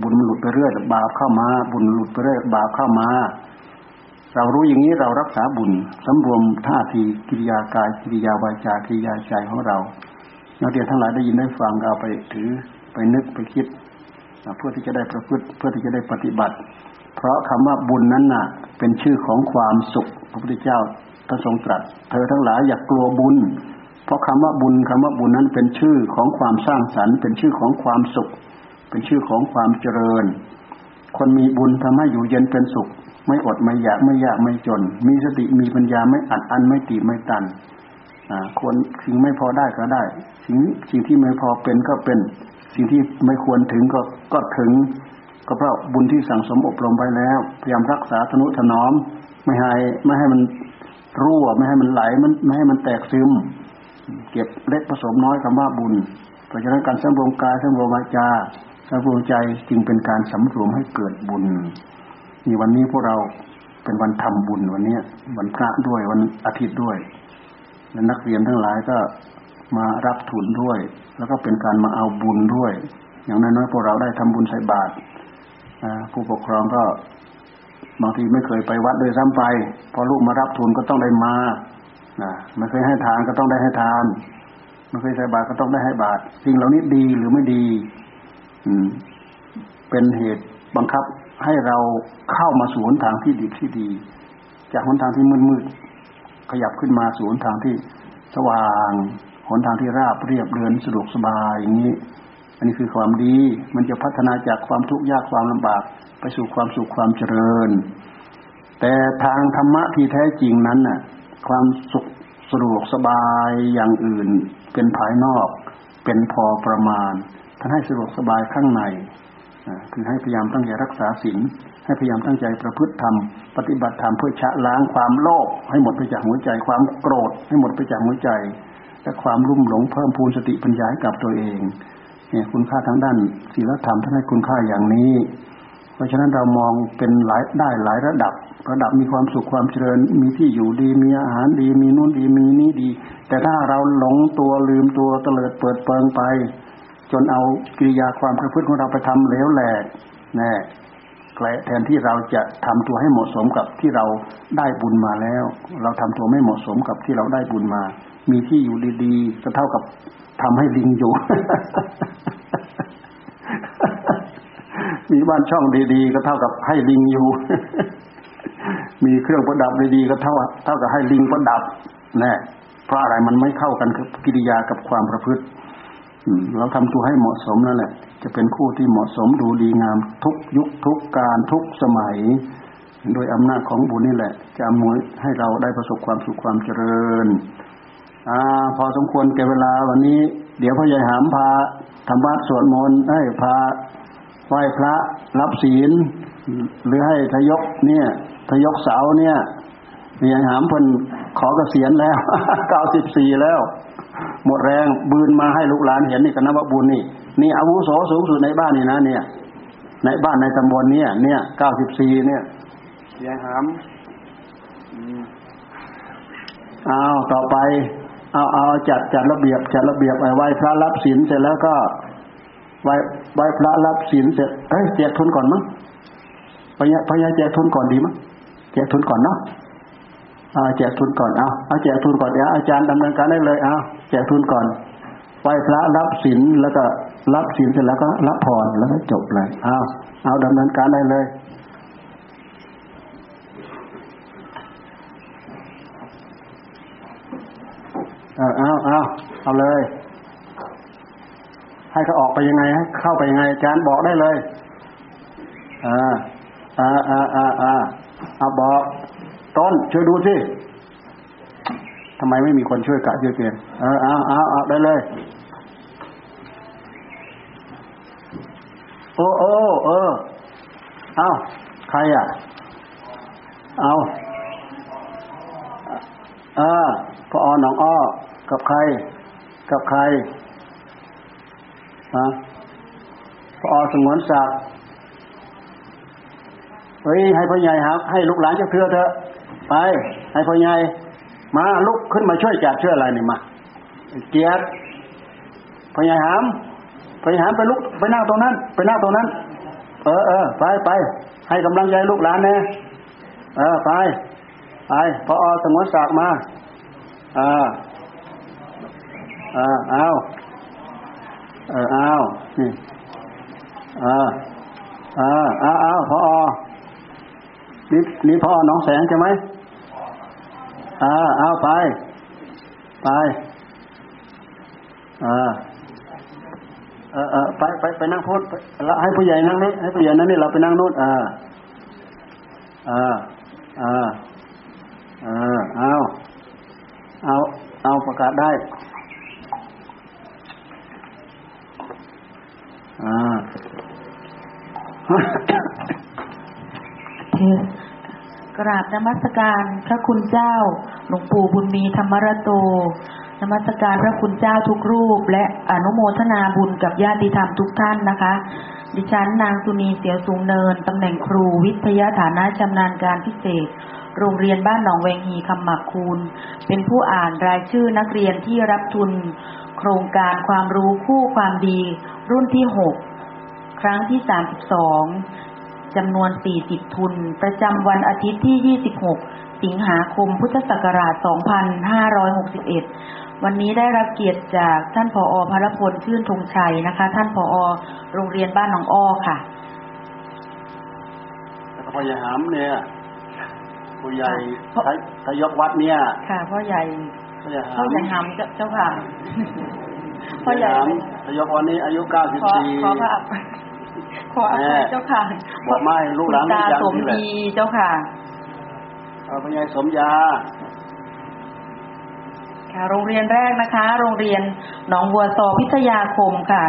บุญหลุดไปเรื่อยบาปเข้ามา บุญหลุดไปเรื่อยบาปเข้ามา เรารู้อย่างนี้เรารักษาบุญสำรวมท่าทีกิริยากายกิริยาวาจากิริยาใจของเรานักเรียนทั้งหลายได้ยินได้ฟังเอาไปถือ ไปนึกไปคิด เพื่อที่จะได้ประพฤติเพื่อที่จะได้ปฏิบัติ เพราะคำว่าบุญนั้นน่ะ เป็นชื่อของความสุขพระพุทธเจ้าพระทรงตรัส เธอทั้งหลายอย่ากกลัวบุญ เพราะคำว่าบุญคำว่าบุญนั้นเป็นชื่อของความสร้างสรรค์ เป็นชื่อของความสุข เป็นชื่อของความเจริญ คนมีบุญทำให้อยู่เย็นเป็นสุข ไม่อดไม่อยากไม่ยากไม่จน มีสติมีปัญญาไม่อัดอั้นไม่ตีไม่ตันควรสิ่งไม่พอได้ก็ได้ สิ่งสิ่งที่ไม่พอเป็นก็เป็น สิ่งที่ไม่ควรถึงก็ก็ถึง ก็เพราะบุญที่สั่งสมอบรมไปแล้ว พยายามรักษาธนุถนอม ไม่ให้ไม่ให้มันรั่วไม่ให้มันไหลมันไม่ให้มันแตกซึม เก็บเล็กผสมน้อยคำว่าบุญ เพราะฉะนั้นการสำรวมกายสำรวมวาจาสำรวมใจจึงเป็นการสำรวมให้เกิดบุญนี่วันนี้พวกเราเป็นวันทำบุญวันนี้วันพระด้วยวันอาทิตย์ด้วยและนักเรียนทั้งหลายก็ มารับทุนด้วย แล้วก็เป็นการมาเอาบุญด้วย อย่างน้นนอยๆพวกเราได้ทำบุญใส่บาตรผู้ปกครองก็บางทีไม่เคยไปวัดเลยซ้ำไป พอลูกมารับทุนก็ต้องได้มานะไม่เคยให้ทานก็ต้องได้ให้ทานไม่เคยใส่บาตรก็ต้องได้ให้บาตรสิ่งเหล่านี้ดีหรือไม่ดี อืม เป็นเหตุบังคับให้เราเข้ามาสู่หนทางที่ดีที่ดี จากหนทางที่มืดมืดขยับขึ้นมาสู่หนทางที่สว่าง หนทางที่ราบเรียบเดินสะดวกสบายอย่างนี้ อันนี้คือความดี มันจะพัฒนาจากความทุกข์ยากความลำบาก ไปสู่ความสุขความเจริญ แต่ทางธรรมะที่แท้จริงนั้นน่ะ ความสุขสะดวกสบายอย่างอื่น เป็นภายนอก เป็นพอประมาณท่านให้สะดวกสบายข้างในคือให้พยายามตั้งใจรักษาศีลให้พยายามตั้งใจประพฤติธรรมปฏิบัติธรรมเพื่อชะล้างความโลภให้หมดไปจากหัวใจความโกรธให้หมดไปจากหัวใจ และความรุ่มหลงเพิ่มพูนสติปัญญาให้กับตัวเองเนี่ยคุณค่าทางด้านศีลธรรมท่านให้คุณค่าอย่างนี้ เพราะฉะนั้นเรามองเป็นหลายได้หลายระดับ ระดับมีความสุขความเจริญ มีที่อยู่ดี มีอาหารดี มีนู่นดีมีนี้ดี แต่ถ้าเราหลงตัวลืมตัวเตลิดเปิดเปิงไป จนเอากิริยาความประพฤติของเราไปทำเหลวแหลกแน่แทนที่เราจะทำตัวให้เหมาะสมกับที่เราได้บุญมาแล้ว เราทำตัวไม่เหมาะสมกับที่เราได้บุญมา มีที่อยู่ดีๆก็เท่ากับทำให้ลิงอยู่ มีบ้านช่องดีๆ ก็เท่ากับให้ลิงอยู่ มีเครื่องประดับดีๆก็เท่าเท่ากับให้ลิงประดับแน่เพราะอะไรมันไม่เข้ากันกับกิริยากับความประพฤติเราทำตัวให้เหมาะสมนั่นแหละ จะเป็นคู่ที่เหมาะสมดูดีงาม ทุกยุคทุกการทุกสมัย โดยอำนาจของบุญนี่แหละ จะมวยให้เราได้ประสบความสุขความเจริญ อ่า พอสมควรแก่เวลาวันนี้ เดี๋ยวพ่อใหญ่หามพาทำวัดสวดมนต์ให้พาไหว้พระรับศีล หรือให้ทยกเนี่ย ทยกเสาเนี่ยพ่อใหญ่หามเพิ่นขอเกษียณแล้วเก้าสิบสี่แล้ว หมดแรงบืนมาให้ลูกหลานเห็นนี่ก็นับว่าบุญนี่ นี่อาวุโสสูงสุดในบ้านนี่นะเนี่ย ในบ้านในตำบลเนี่ย เนี่ยเก้าสิบสี่เนี่ยยายหามเอาต่อไป เอาเอาจัดจัดระเบียบจัดระเบียบไว้ไหว้พระรับศีลเสร็จแล้วก็ไหว้ไหว้พระรับศีลเสร็จเอ้ยแจกทุนก่อนมั้งพยาพยาแจกทุนก่อนดีมั้งแจกทุนก่อนเนาะอาแจกทุนก่อนเอาเอาแจกทุนก่อนเดี๋ยวอาจารย์ดำเนินการได้เลยเอาแจกทุนก่อนไหว้พระรับศีลแล้วก็รับศีลเสร็จแล้วก็รับพรแล้วก็จบเลยเอาเอาดำเนินการได้เลย เออเอาเอาเอาเลย ให้เขาออกไปยังไงให้เข้าไปยังไงอาจารย์บอกได้เลยอ่าอ่าอ่าอ่าอ่าเอาบอกต้นช่วยดูสิทำไมไม่มีคนช่วยกะช่วยเตือนเออเอาเอาเอาได้เลย โอ้โอ้เออ เอาใครอะ เอา เออพออหนองอ้อ กับใคร กับใครฮะพออสงวนศักดิ์เฮ้ยให้พ่อใหญ่ครับ ให้ลูกหลานจะเพื่อเถอะไป ให้พ่อใหญ่มาลุกขึ้นมาช่วยจัดช่วยอะไรนี่มาเกียรติพ่อใหญ่หามไปหาไปลุกไปนั่งตรงนั้น ไปนั่งตรงนั้น เออเออไปไปให้กำลังใจลูกหลานเนี่ยเออไป ไปพออสงวนศักมาอ่าอ่าเอาเออเอานี่อ่าอ่าอ้าอ้าพอนี่นี่พอน้องแสงใช่ไหมอ่าเอาไป ไปอ่าเออเออไปไปไปนั่งพูดแล้วให้ผู้ใหญ่นั่งนี่ให้ผู้ใหญ่นั่งนี่เราไปนั่งนู่นอ่าอ่าอ่า อ่าเอาเอา เอาประกาศได้อ่ากราบนมัสการพระคุณเจ้า หลวงปู่บุญมีธรรมรโตนมัสการพระคุณเจ้าทุกรูป และอนุโมทนาบุญกับญาติธรรมทุกท่านนะคะ ดิฉันนางสุนีเสียวสูงเนิน ตำแหน่งครูวิทยาฐานะชำนาญการพิเศษ โรงเรียนบ้านหนองแวงฮีคำหมักคูณ เป็นผู้อ่านรายชื่อนักเรียนที่รับทุน โครงการความรู้คู่ความดี รุ่นที่หกครั้งที่สามสิบสองจำนวน 40 ทุน ประจำวันอาทิตย์ที่ 26 สิงหาคมพุทธศักราช 2561วันนี้ได้รับเกียรติจากท่านผอพรพลชื่นธงชัยนะคะ ท่านผอโรงเรียนบ้านหนองอ้อค่ะแล้วก็พ่อใหญ่หามเนี่ย ผู้ใหญ่ค่ะทยทยกวัดเนี่ย ค่ะพ่อใหญ่พ่อใหญ่หาพ่อมใหญ่หำเจ้าค่ะพ่อใหญ่หามทยกวันนี้อายุเก้าสิบขอสี่ขอพระอภัยขออภัยเจ้าค่ะบอกไม่ลูกหลานคุณตาลูกหลานสมนี่แหละดีเจ้าค่ะเอ่อพ่อใหญ่สมยาค่ะโรงเรียนแรกนะคะ โรงเรียนหนองบัวซอพิทยาคมค่ะ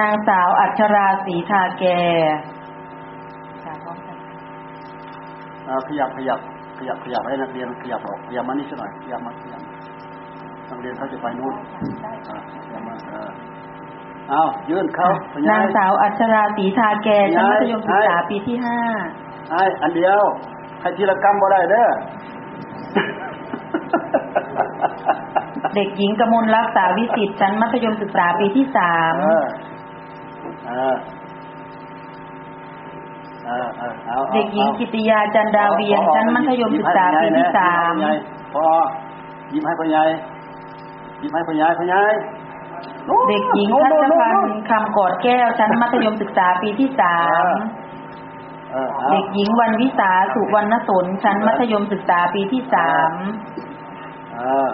นางสาวอัชราศรีทาแกค่ะพร้อมกันเอ่อขยับขยับ ขยับขยับให้นักเรียนขยับออกขยับมานี่สักหน่อยขยับมาขยับนักเรียนเขาจะไปนู่นอะขยับมาเออเอายื่นเข้าพ่อใหญ่นางสาวอัชราศรีทาแกชั้นมัธยมศึกษาใช่ปีที่ห้าไอ้อันเดียวให้ทีละกรรมบ่ได้เด้อเด็กหญิงกมลรักษาวิสิตชั้นมัธยมศึกษาปีที่สาม เออเออเออเออเอาอาเด็กหญิงอากิติยาจันดาเวียนชั้นมัธยมศึกษาปีที่สามพอยิ้มให้พ่อใหญ่ยิ้มให้พ่อใหญ่พ่อใหญ่นู่นเด็กหญิงนู่ทัชนู่พันนู่ธ์คำกอดแก้วชั้นมัธยมศึกษาปีที่สามเออเอาเด็กหญิงวันวิสาสุวรรณสนชั้นมัธยมศึกษาปีที่สามเออ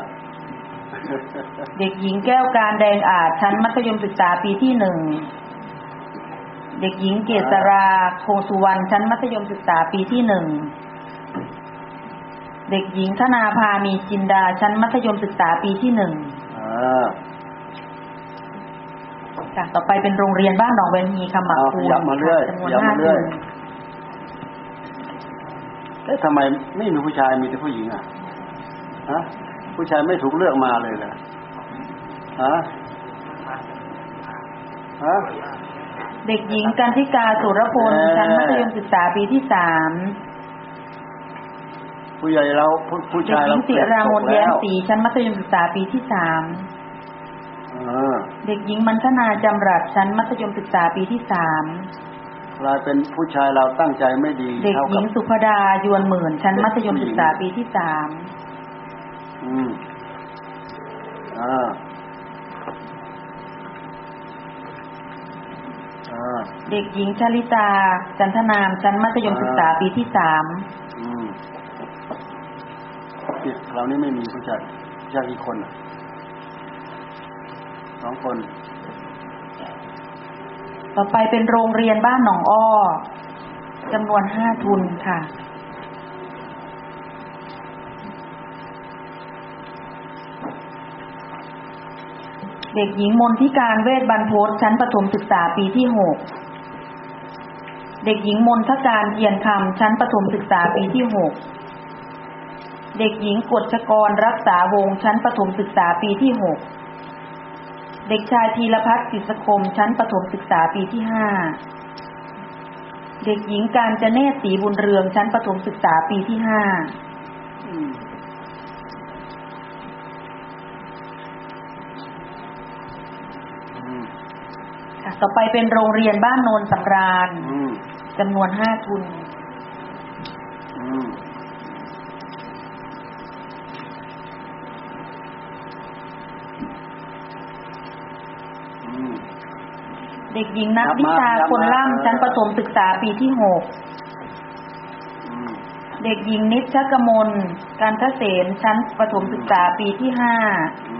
เด็กหญิงแก้วการแดงอาจชั้นมัธยมศึกษาปีที่หนึ่ง เด็กหญิงเกษราคงสุวรรณชั้นมัธยมศึกษาปีที่หนึ่ง เด็กหญิงธนาภามีจินดาชั้นมัธยมศึกษาปีที่หนึ่งเออค่ะต่อไปเป็นโรงเรียนบ้านหนองเวนฮีคำหมักเอาคูขณยับมาเรื่อยจำนวนขยับห้ามาเรื่ทุอยนเอ๊ะทำไมไม่มีผู้ชายมีแต่ผู้หญิงอะฮะผู้ชายไม่ถูกเลือกมาเลยเหรอฮะฮะ เด็กหญิงกันทิกาสุรพลเอ่อชั้นมัธยมศึกษาปีที่สามผู้ใหญ่เราผู้ผู้เด็กชายหญิเรางศิรามนเปลี่แย้ยมนตกศรีชั้นมัธยมศึกษาปีที่สามเออเด็กหญิงมันธนาจำรัดชั้นมัธยมศึกษาปีที่สามกลายเป็นผู้ชายเราตั้งใจไม่ดี เด็กเท่าหญิกับงสุภดายวนหมื่นชั้นมัธยมศึกษาปีที่สามอืมอ่าอ่า เด็กหญิงชลิตา จันทนามชั้นมัธยมศึกษาปีที่สามอืมเนี่ยเรานี่ไม่มีผู้ชายผู้ชายกี่คนอะสองคน ต่อไปเป็นโรงเรียนบ้านหนองอ้อจำนวนห้าทุนค่ะ เด็กหญิงมนทิการเวทบรรพตชั้นประถมศึกษาปีที่หกเด็กหญิงมนทการเทียนคำชั้นประถมศึกษาปีที่หกเด็กหญิงกฎชกรรักษาวงชั้นประถมศึกษาปีที่หกเด็กชายธีรพัฒน์ศิษคมชั้นประถมศึกษาปีที่ห้าเด็กหญิงการจเนศศรีบุญเรืองชั้นประถมศึกษาปีที่ห้า อืมอืม ค่ะ ต่อไปเป็นโรงเรียนบ้านโนนสำราญอืมจำนวนห้าทุนอืมอืมเด็กหญิงนัทครับนิชามาคนมาล่ำชั้นประถมศึกษาปีที่หกอืมเด็กหญิงนิชกมลการทเสนชั้นประถมศึกษาปีที่ห้าอืม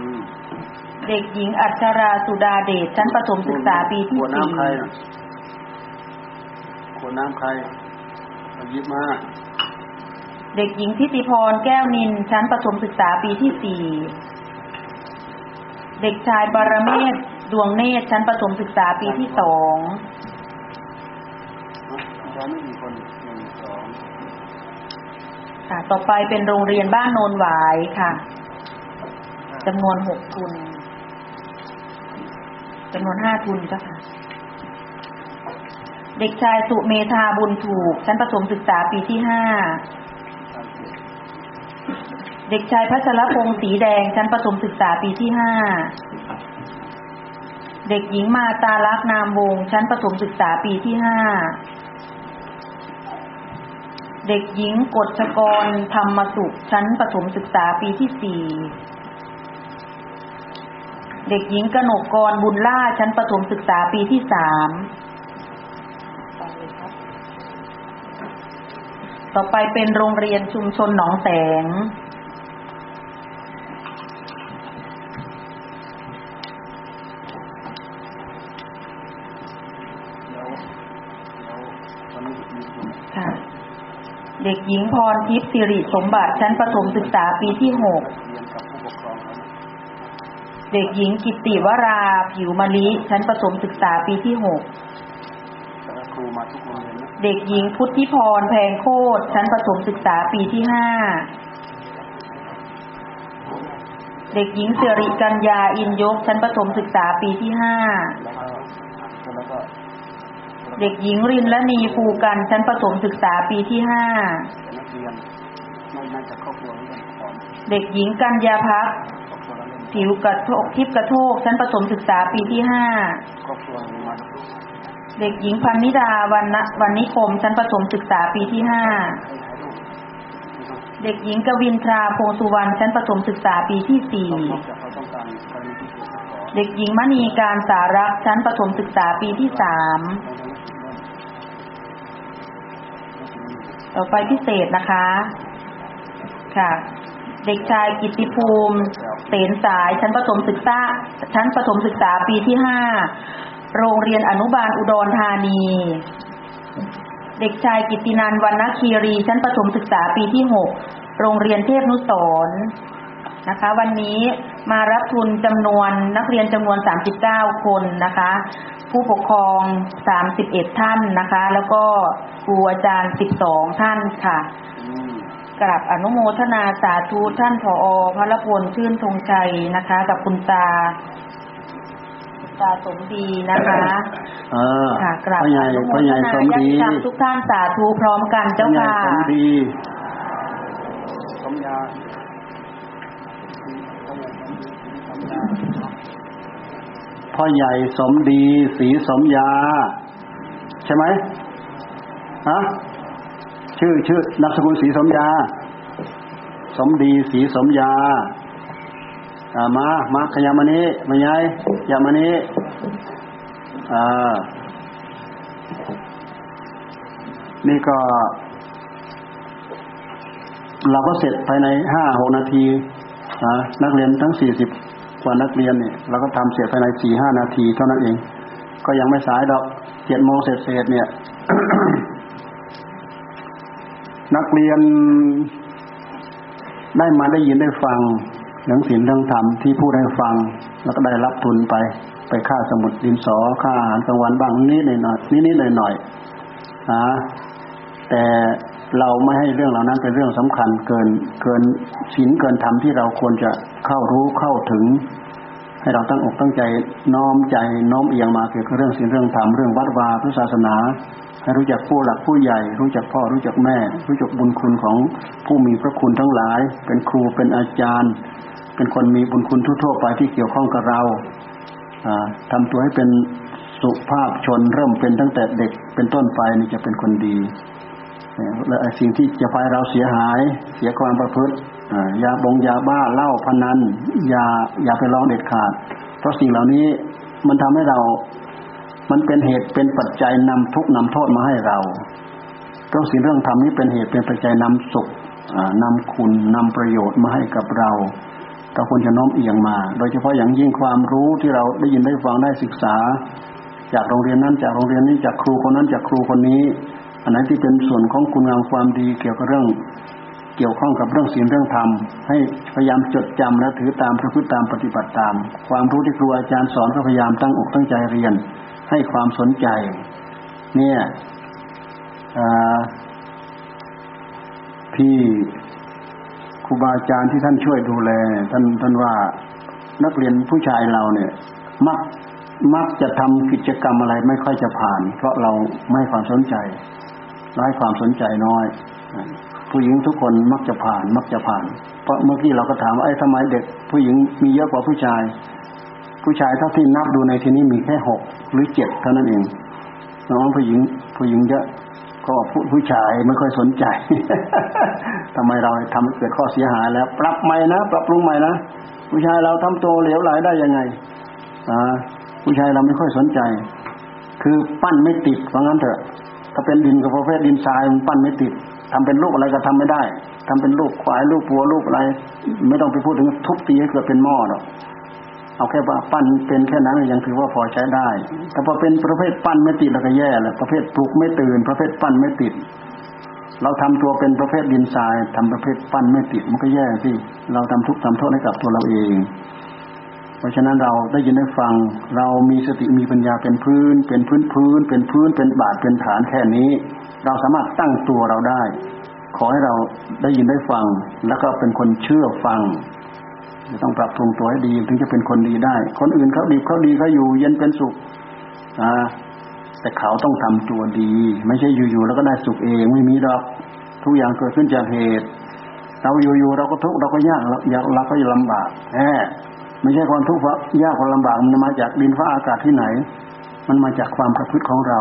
เด็กหญิงอัชราสุดาเดชชั้นประถมศึกษาปีที่ขวดสี่น้ำใครน่ะขวดน้ำใครเอาหยิบมา เด็กหญิงทิติพรแก้วนินชั้นประถมศึกษาปีที่สี่เด็กชายบารเมศดวงเนตรชั้นประถมศึกษาปีที่สองใช้ไม่มีคนหนึ่งสองค่ะ ต่อไปเป็นโรงเรียนบ้านโนนหวายค่ะจำนวนหกทุน จำนวนห้าทุนเจ้าค่ะ เด็กชายสุเมธาบุญถูกชั้นประถมศึกษาปีที่ห้าเด็กชายพัชรพงศ์สีแดงชั้นประถมศึกษาปีที่ห้าเด็กหญิงมาตาลักษณ์นามวงชั้นประถมศึกษาปีที่ห้าเด็กหญิงกฎชกรธรรมสุขชั้นประถมศึกษาปีที่สี่ เด็กหญิงกนกกรบุญล่าชั้นประถมศึกษาปีที่สามต่อไปเป็นโรงเรียนชุมชนหนองแสง เด็กหญิงพรทิพย์สิริสมบัติชั้นประถมศึกษาปีที่หก เด็กหญิงกิตติวรา ผิวมะลิ ชั้นประถมศึกษาปีที่หกแต่ว่าครูมาทุกโรงเรียนนะเด็กหญิงพุทธิพรแพงโคตรชั้นประถมศึกษาปีที่ห้าเด็กหญิงสิริกัญญาอินยก ชั้นประถมศึกษาปีที่ห้าแล้วก็แล้วก็เด็กหญิงรินละนีภูกัน ชั้นประถมศึกษาปีที่ห้าเป็นนักเรียนไม่น่าจะครอบครัวเหมือนกันของเด็กหญิงกัญญาพัก ผิวกระโทกทิพย์กระโทกชั้นประถมศึกษาปีที่ห้าครอบครัวมาเด็กหญิงพันนิดาวันนะวันนิคมชั้นประถมศึกษาปีที่ห้าให้ถ่ายรูปเด็กหญิงกวินทราพงสุวรรณชั้นประถมศึกษาปีที่สี่นอกจากเขาต้องการกรณีพิเศษขอเด็กหญิงมณีการสารักษ์ชั้นประถมศึกษาปีที่สามต่อไปพิเศษนะคะ ค่ะ เด็กชายกิตติภูมิ เสนสายชั้นประถมศึกษาชั้นประถมศึกษาปีที่ห้าโรงเรียนอนุบาลอุดรธานี เด็กชายกิตินันวรรณคีรี ชั้นประถมศึกษาปีที่หกโรงเรียนเทพนุสร์นะคะ วันนี้มารับทุนจำนวนนักเรียนจำนวน 39 คนนะคะ ผู้ปกครอง 31 ท่านนะคะ แล้วก็ครูอาจารย์ 12 ท่านค่ะ กราบอนุโมทนาสาธุท่านผอพระพลชื่นธงชัยนะคะ กับคุณตาคุณตาสมดีนะคะเออค่ะกราบพ่อใหญ่อนุโมพ่อทใหญ่นาสมญาดีติธรรมทุกท่านสาธุพร้อมกันเจ้าพ่อใหญ่ค่ะสมดีสมยาพ่อใหญ่สมดีสีสมยา ใช่ไหมฮะ ชื่อชื่อนามสกุลสีสมยา สมดีสีสมยาอามามาขยามานี้มาไงยามานี้อ่านี่ก็ เราก็เสร็จภายในห้าหกนาทีนะนักเรียนทั้งสี่สิบกว่านักเรียนเนี่ยเราก็ทำเสร็จภายในสี่ห้านาทีเท่านั้นเอง ก็ยังไม่สายดอกเจ็ดโมงเสร็จเสร็จเนี่ย นักเรียนได้มาได้ยินได้ฟังเรื่องศีลเรื่องธรรมที่ผู้ได้ฟัง แล้วก็ได้รับทุนไป ไปค่าสมุดดินสอค่าอาหารกลางวันบ้างนิดหน่อยนิดนิดหน่อยหน่อยนะแต่เราไม่ให้เรื่องเหล่านั้นเป็นเรื่องสำคัญเกินเกินศีลเกินธรรมที่เราควรจะเข้ารู้เข้าถึง ให้เราตั้งอกตั้งใจน้อมใจน้อมเอียงมาเกี่ยวกับเรื่องศีลเรื่องธรรมเรื่องวัดวาพุทธศาสนา ให้รู้จักผู้หลักผู้ใหญ่ รู้จักพ่อรู้จักแม่ รู้จักบุญคุณของผู้มีพระคุณทั้งหลาย เป็นครูเป็นอาจารย์ เป็นคนมีบุญคุณทั่วๆไปที่เกี่ยวข้องกับเราอ่าทำตัวให้เป็นสุภาพชนเริ่มเป็นตั้งแต่เด็กเป็นต้นไปนี่จะเป็นคนดีและสิ่งที่จะพาเราเสียหาย เสียความประพฤติยาบงยาบ้าเหล้าพนันอย่าอย่าไปลองเด็ดขาด เพราะสิ่งเหล่านี้มันทำให้เรา มันเป็นเหตุเป็นปัจจัยนำทุกข์นำโทษมาให้เราเรื่องสิ่งเรื่องธรรมนี้เป็นเหตุเป็นปัจจัยนำสุขอ่านำคุณนำประโยชน์มาให้กับเราเราควรจะน้อมเอียงมา โดยเฉพาะอย่างยิ่งความรู้ที่เราได้ยินได้ฟังได้ศึกษา จากโรงเรียนนั้นจากโรงเรียนนี้จากครูคนนั้นจากครูคนนี้ อันไหนที่เป็นส่วนของคุณงามความดีเกี่ยวกับเรื่องเกี่ยวข้องกับเรื่องศีลเรื่องธรรม ให้พยายามจดจำและถือตามประพฤติตามปฏิบัติตาม ความรู้ที่ครูอาจารย์สอนก็พยายามตั้งอกตั้งใจเรียน ให้ความสนใจ เนี่ยที่ครูบาอาจารย์ที่ท่านช่วยดูแล ท่านท่านว่านักเรียนผู้ชายเราเนี่ย มักมักจะทำกิจกรรมอะไรไม่ค่อยจะผ่าน เพราะเราไม่ให้ความสนใจเราให้ความสนใจน้อย ผู้หญิงทุกคนมักจะผ่าน มักจะผ่าน เพราะเมื่อกี้เราก็ถามว่าไอ้ทำไมเด็ก ผู้หญิงมีเยอะกว่าผู้ชาย ผู้ชายเท่าที่นับดูในที่นี้มีแค่หก หรือเจ็ดเท่านั้นเอง น้องผู้หญิงผู้หญิงเยอะก็ผู้ผู้ชายไม่ค่อยสนใจทำไมเราทำให้เกิดข้อเสียหายแล้ว ปรับใหม่นะปรับปรุงใหม่นะผู้ชายเราทำตัวเหลวไหลได้ยังไงอ่าผู้ชายเราไม่ค่อยสนใจ คือปั้นไม่ติดเพราะงั้นเถอะ ถ้าเป็นดินกับประเภทดินทรายมันปั้นไม่ติดทำเป็นรูปอะไรก็ทำไม่ได้ทำเป็นรูปควายรูปปัวรูปอะไร ไม่ต้องไปพูดถึงทุบตีให้เกิดเป็นหม้อหรอก เอาแค่ว่าปั้นเป็นแค่นั้นยังถือว่าพอใช้ได้ แต่พอเป็นประเภทปั้นไม่ติดแล้วก็แย่แหละประเภทปลุกไม่ตื่น ประเภทปั้นไม่ติด เราทำตัวเป็นประเภทดินทรายทำประเภทปั้นไม่ติดมันก็แย่สิเราทำทุกข์ทำโทษให้กับตัวเราเอง เพราะฉะนั้นเราได้ยินได้ฟัง เรามีสติมีปัญญาเป็นพื้น เป็นพื้นพื้น เป็นพื้นเป็นบาทเป็นฐานแค่นี้ เราสามารถตั้งตัวเราได้ ขอให้เราได้ยินได้ฟัง แล้วก็เป็นคนเชื่อฟัง ต้องปรับปรุงตัวให้ดีถึงจะเป็นคนดีได้ คนอื่นเขาดีเขาดีเขาอยู่ เย็นเป็นสุขอ่าแต่เขาต้องทำตัวดี ไม่ใช่อยู่ๆแล้วก็ได้สุขเองไม่มีดอก ทุกอย่างเกิดขึ้นจากเหตุ เราอยู่ๆเราก็ทุกข์เราก็ยากเราอยากเราก็จะลำบากแหมไม่ใช่ความทุกข์เพราะยากความลำบากมันมาจากดินฟ้าอากาศที่ไหน มันมาจากความประพฤติของเรา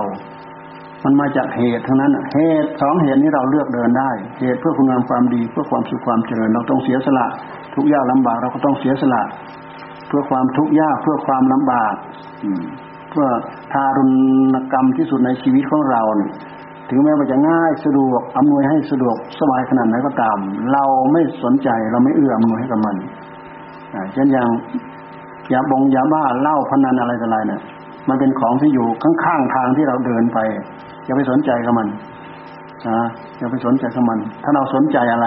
มันมาจากเหตุทั้งนั้นเหตุสองเหตุนี้เราเลือกเดินได้ เหตุเพื่อคุณงามความดีเพื่อความสุขความเจริญ เราต้องเสียสละ ทุกยากลำบากเราก็ต้องเสียสละ เพื่อความทุกข์ยากเพื่อความลำบากเพื่อทารุณกรรมที่สุดในชีวิตของเราเนี่ยถึงแม้ว่าจะง่ายสะดวกอำนวยให้สะดวกสบายขนาดไหนก็ตาม เราไม่สนใจเราไม่เอื้ออำนวยให้กับมันเช่นอย่างยาบงยาบ้าเหล้าพนันอะไรต่ออะไรเนี่ยมันเป็นของที่อยู่ข้างๆทางที่เราเดินไป อย่าไปสนใจกับมันนะอย่าไปสนใจกับมัน ถ้าเราสนใจอะไร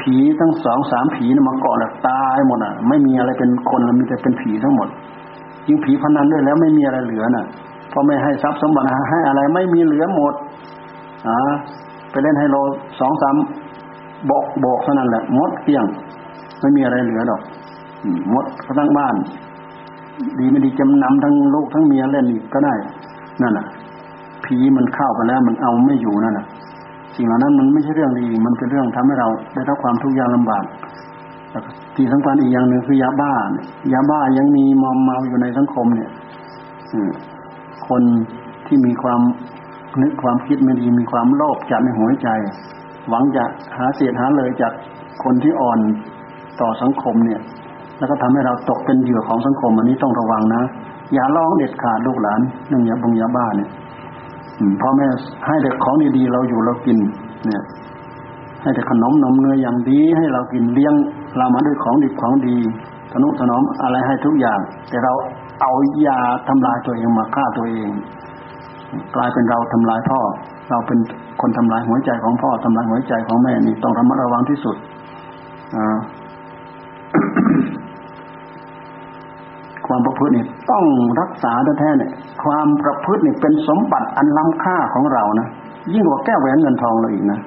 ผีทั้งสองสามผีนมาเกาะแล้วตายหมดอะ ไม่มีอะไรเป็นคนมีแต่เป็นผีทั้งหมด ยิ่งผีพนันด้วยแล้วไม่มีอะไรเหลือน่ะพอไม่ให้ทรัพย์สมบัติให้อะไรไม่มีเหลือหมดอ่าไปเล่นไฮโลสองสามบอกบอกเท่านั้นแหละหมดเกลี้ยง ไม่มีอะไรเหลือดอกหมดทั้งบ้าน ดีไม่ดีจำนำทั้งลูกทั้งเมียเล่นอีกก็ได้ นั่นน่ะผีมันเข้าไปแล้วมันเอาไม่อยู่นั่นน่ะ สิ่งเหล่านั้นมันไม่ใช่เรื่องดี มันเป็นเรื่องทำให้เราได้รับความทุกข์ยากลำบากที่สำคัญอีกอย่างหนึ่งคือยาบ้ายาบ้ายังมีมอมเมาอยู่ในสังคมเนี่ยคนที่มีความนึกความคิดไม่ดีมีความโลภจัดในหัวใจ หวังจะหาเสียหาเลยจากคนที่อ่อนต่อสังคมเนี่ย แล้วก็ทำให้เราตกเป็นเหยื่อของสังคม อันนี้ต้องระวังนะ อย่าลองเด็ดขาดลูกหลานเรื่องยาบงยาบ้าเนี่ย พ่อแม่ให้เด็กของดีๆเราอยู่เรากิน เนี่ย ให้แต่ขนมนมเนยอย่างดี ให้เรากินเลี้ยงเรามาด้วยของดีของดีทนุถนอมอะไรให้ทุกอย่าง แต่เราเอายาทำลายตัวเองมาฆ่าตัวเอง กลายเป็นเราทำลายพ่อ เราเป็นคนทำลายหัวใจของพ่อทำลายหัวใจของแม่นี่ต้องระมัดระวังที่สุด ความประพฤติเนี่ยต้องรักษาแท้ๆเนี่ยความประพฤติเนี่ยเป็นสมบัติอันล้ำค่าของเรานะยิ่งกว่าแก้วแหวนเงินทองเราอีกนะ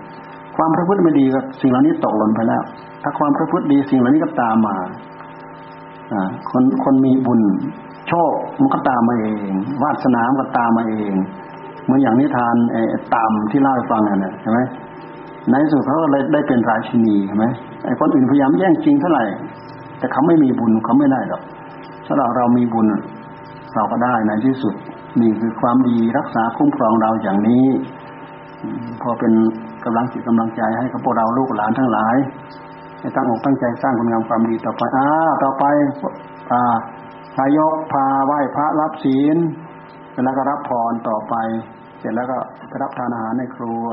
ความประพฤติไม่ดีก็สิ่งเหล่านี้ตกหล่นไปแล้ว ถ้าความประพฤติดีสิ่งเหล่านี้ก็ตามมาอ่าคนคนมีบุญโชคมันก็ตามมาเอง วาสนามันก็ตามมาเองเหมือนอย่างนิทานไอ้ตามที่เล่าให้ฟังน่ะใช่ไหมในสุดเขาก็เลยได้เป็นราชินีใช่ไหมไอ้คนอื่นพยายามแย่งจริงเท่าไหร่ แต่เขาไม่มีบุญเขาไม่ได้หรอก ถ้าเราเรามีบุญเราก็ได้ในที่สุด นี่คือความดีรักษาคุ้มครองเราอย่างนี้ พอเป็นกำลังจิตกำลังใจให้กับพวกเราลูกหลานทั้งหลายให้ตั้งอกตั้งใจสร้างคุณงามความดีต่อไปอ่าต่อไปอ่าพายกพาไหว้พระรับศีลแล้วก็รับพรต่อไป เสร็จแล้วก็ไปรับทานอาหารในครัว